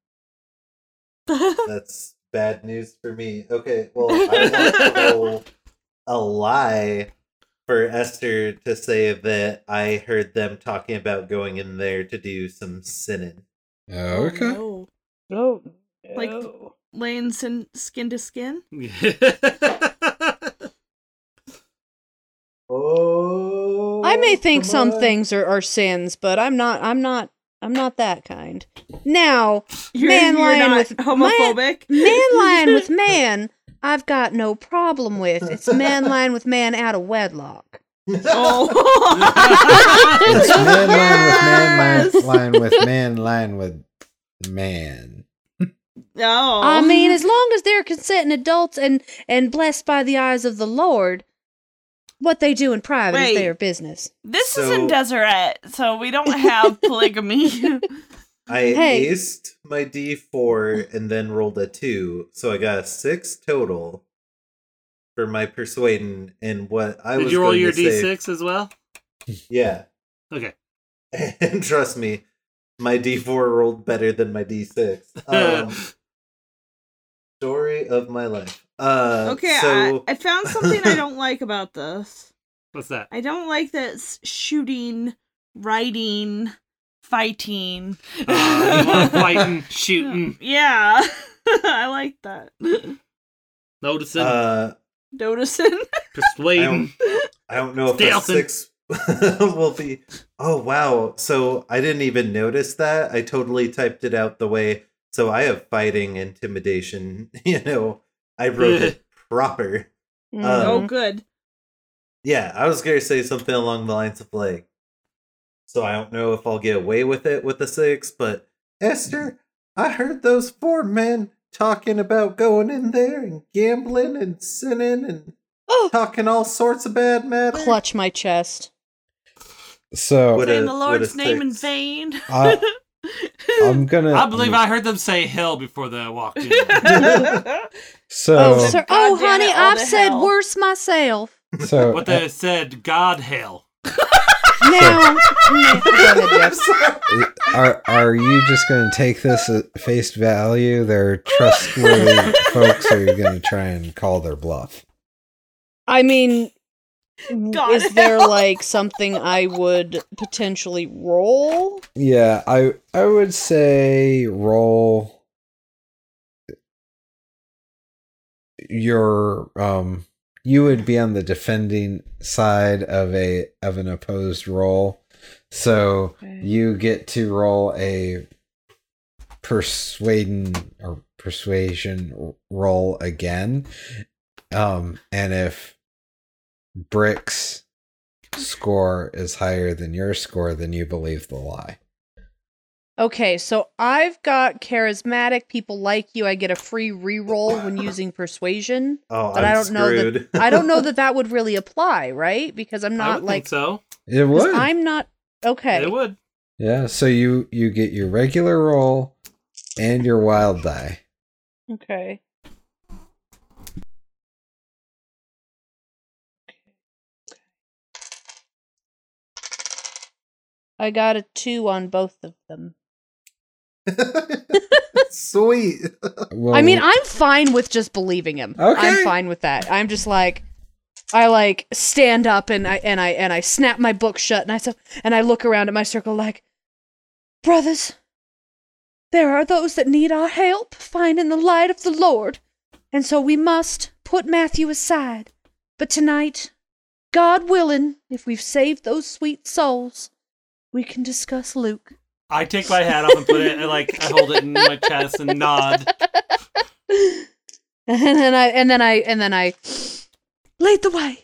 That's bad news for me. Okay, well, I want to roll a lie for Esther to say that I heard them talking about going in there to do some sinning. Okay. Oh, Oh, oh Like- laying sin- skin to skin. Oh. I may think some on. things are, are sins, but I'm not. I'm not. I'm not that kind. Now, You're, man you're lying not with homophobic. Man, man lying with man, I've got no problem with. It's man lying with man out of wedlock. oh. It's man lying with man, man lying with man lying with man. No. I mean, as long as they're consenting adults and and blessed by the eyes of the Lord, what they do in private Wait. is their business. this is in Deseret, so we don't have polygamy. I Hey. aced my D4 and then rolled a 2, so I got a 6 total for my persuading and what I Did was you roll going your say- d6 as well? Yeah. Okay. And trust me, my D4 rolled better than my D6. Um, story of my life. Uh, okay, so I, I found something I don't like about this. What's that? I don't like that it's shooting, writing, fighting. Uh, fighting, shooting, Yeah, I like that. noticing, uh, Noticing. I persuading. don't, I don't know if the six will be. Oh wow! So I didn't even notice that. I totally typed it out the way. So I have fighting, intimidation. You know, I wrote it proper. Mm. Um, oh, good. Yeah, I was gonna say something along the lines of like. So I don't know if I'll get away with it with the six, but Esther, I heard those four men talking about going in there and gambling and sinning and Oh. talking all sorts of bad matter. Clutch my chest. So What Saying a- the Lord's a name in vain. I- I'm gonna. I believe I heard them say hell before they walked in. So Oh, sir. Oh, honey, it, I've said hell. worse myself. so what they eh, said, God hell. Now, go ahead, Jeff. are are you just going to take this at face value? They're trustworthy folks, or you're going to try and call their bluff? I mean, God is there like something I would potentially roll? Yeah, I I would say roll your um you would be on the defending side of a of an opposed roll. So Okay. you get to roll a persuading or persuasion roll again. Um and if Brick's score is higher than your score, then you believe the lie. Okay, so I've got charismatic people like you. I get a free reroll when using persuasion. Oh, But I'm I don't know that I don't know that that would really apply, right? Because I'm I not would like think so. It would. I'm not okay. It would. Yeah, so you you get your regular roll and your wild die. Okay. I got a two on both of them. Sweet. Well, I mean, I'm fine with just believing him. Okay. I'm fine with that. I'm just like I like stand up and I and I and I snap my book shut and I so and I look around at my circle like brothers there are those that need our help finding the light of the Lord. And so we must put Matthew aside. But tonight, God willing, if we've saved those sweet souls, we can discuss Luke. I take my hat off and put it, and, like, I hold it in my chest and nod. and then I and then I and then I lead the way.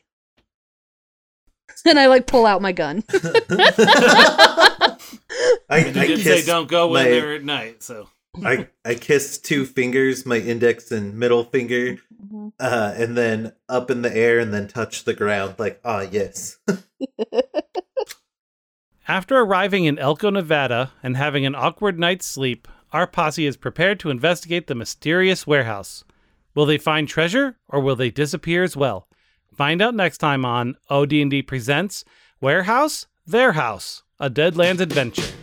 And I like pull out my gun. I, And I did say don't go in my- there at night, so. I I kiss two fingers, my index and middle finger, uh, and then up in the air, and then touch the ground. Like, ah, yes. After arriving in Elko, Nevada, and having an awkward night's sleep, our posse is prepared to investigate the mysterious warehouse. Will they find treasure, or will they disappear as well? Find out next time on OD&D Presents Warehouse, Their House, a Deadlands Adventure.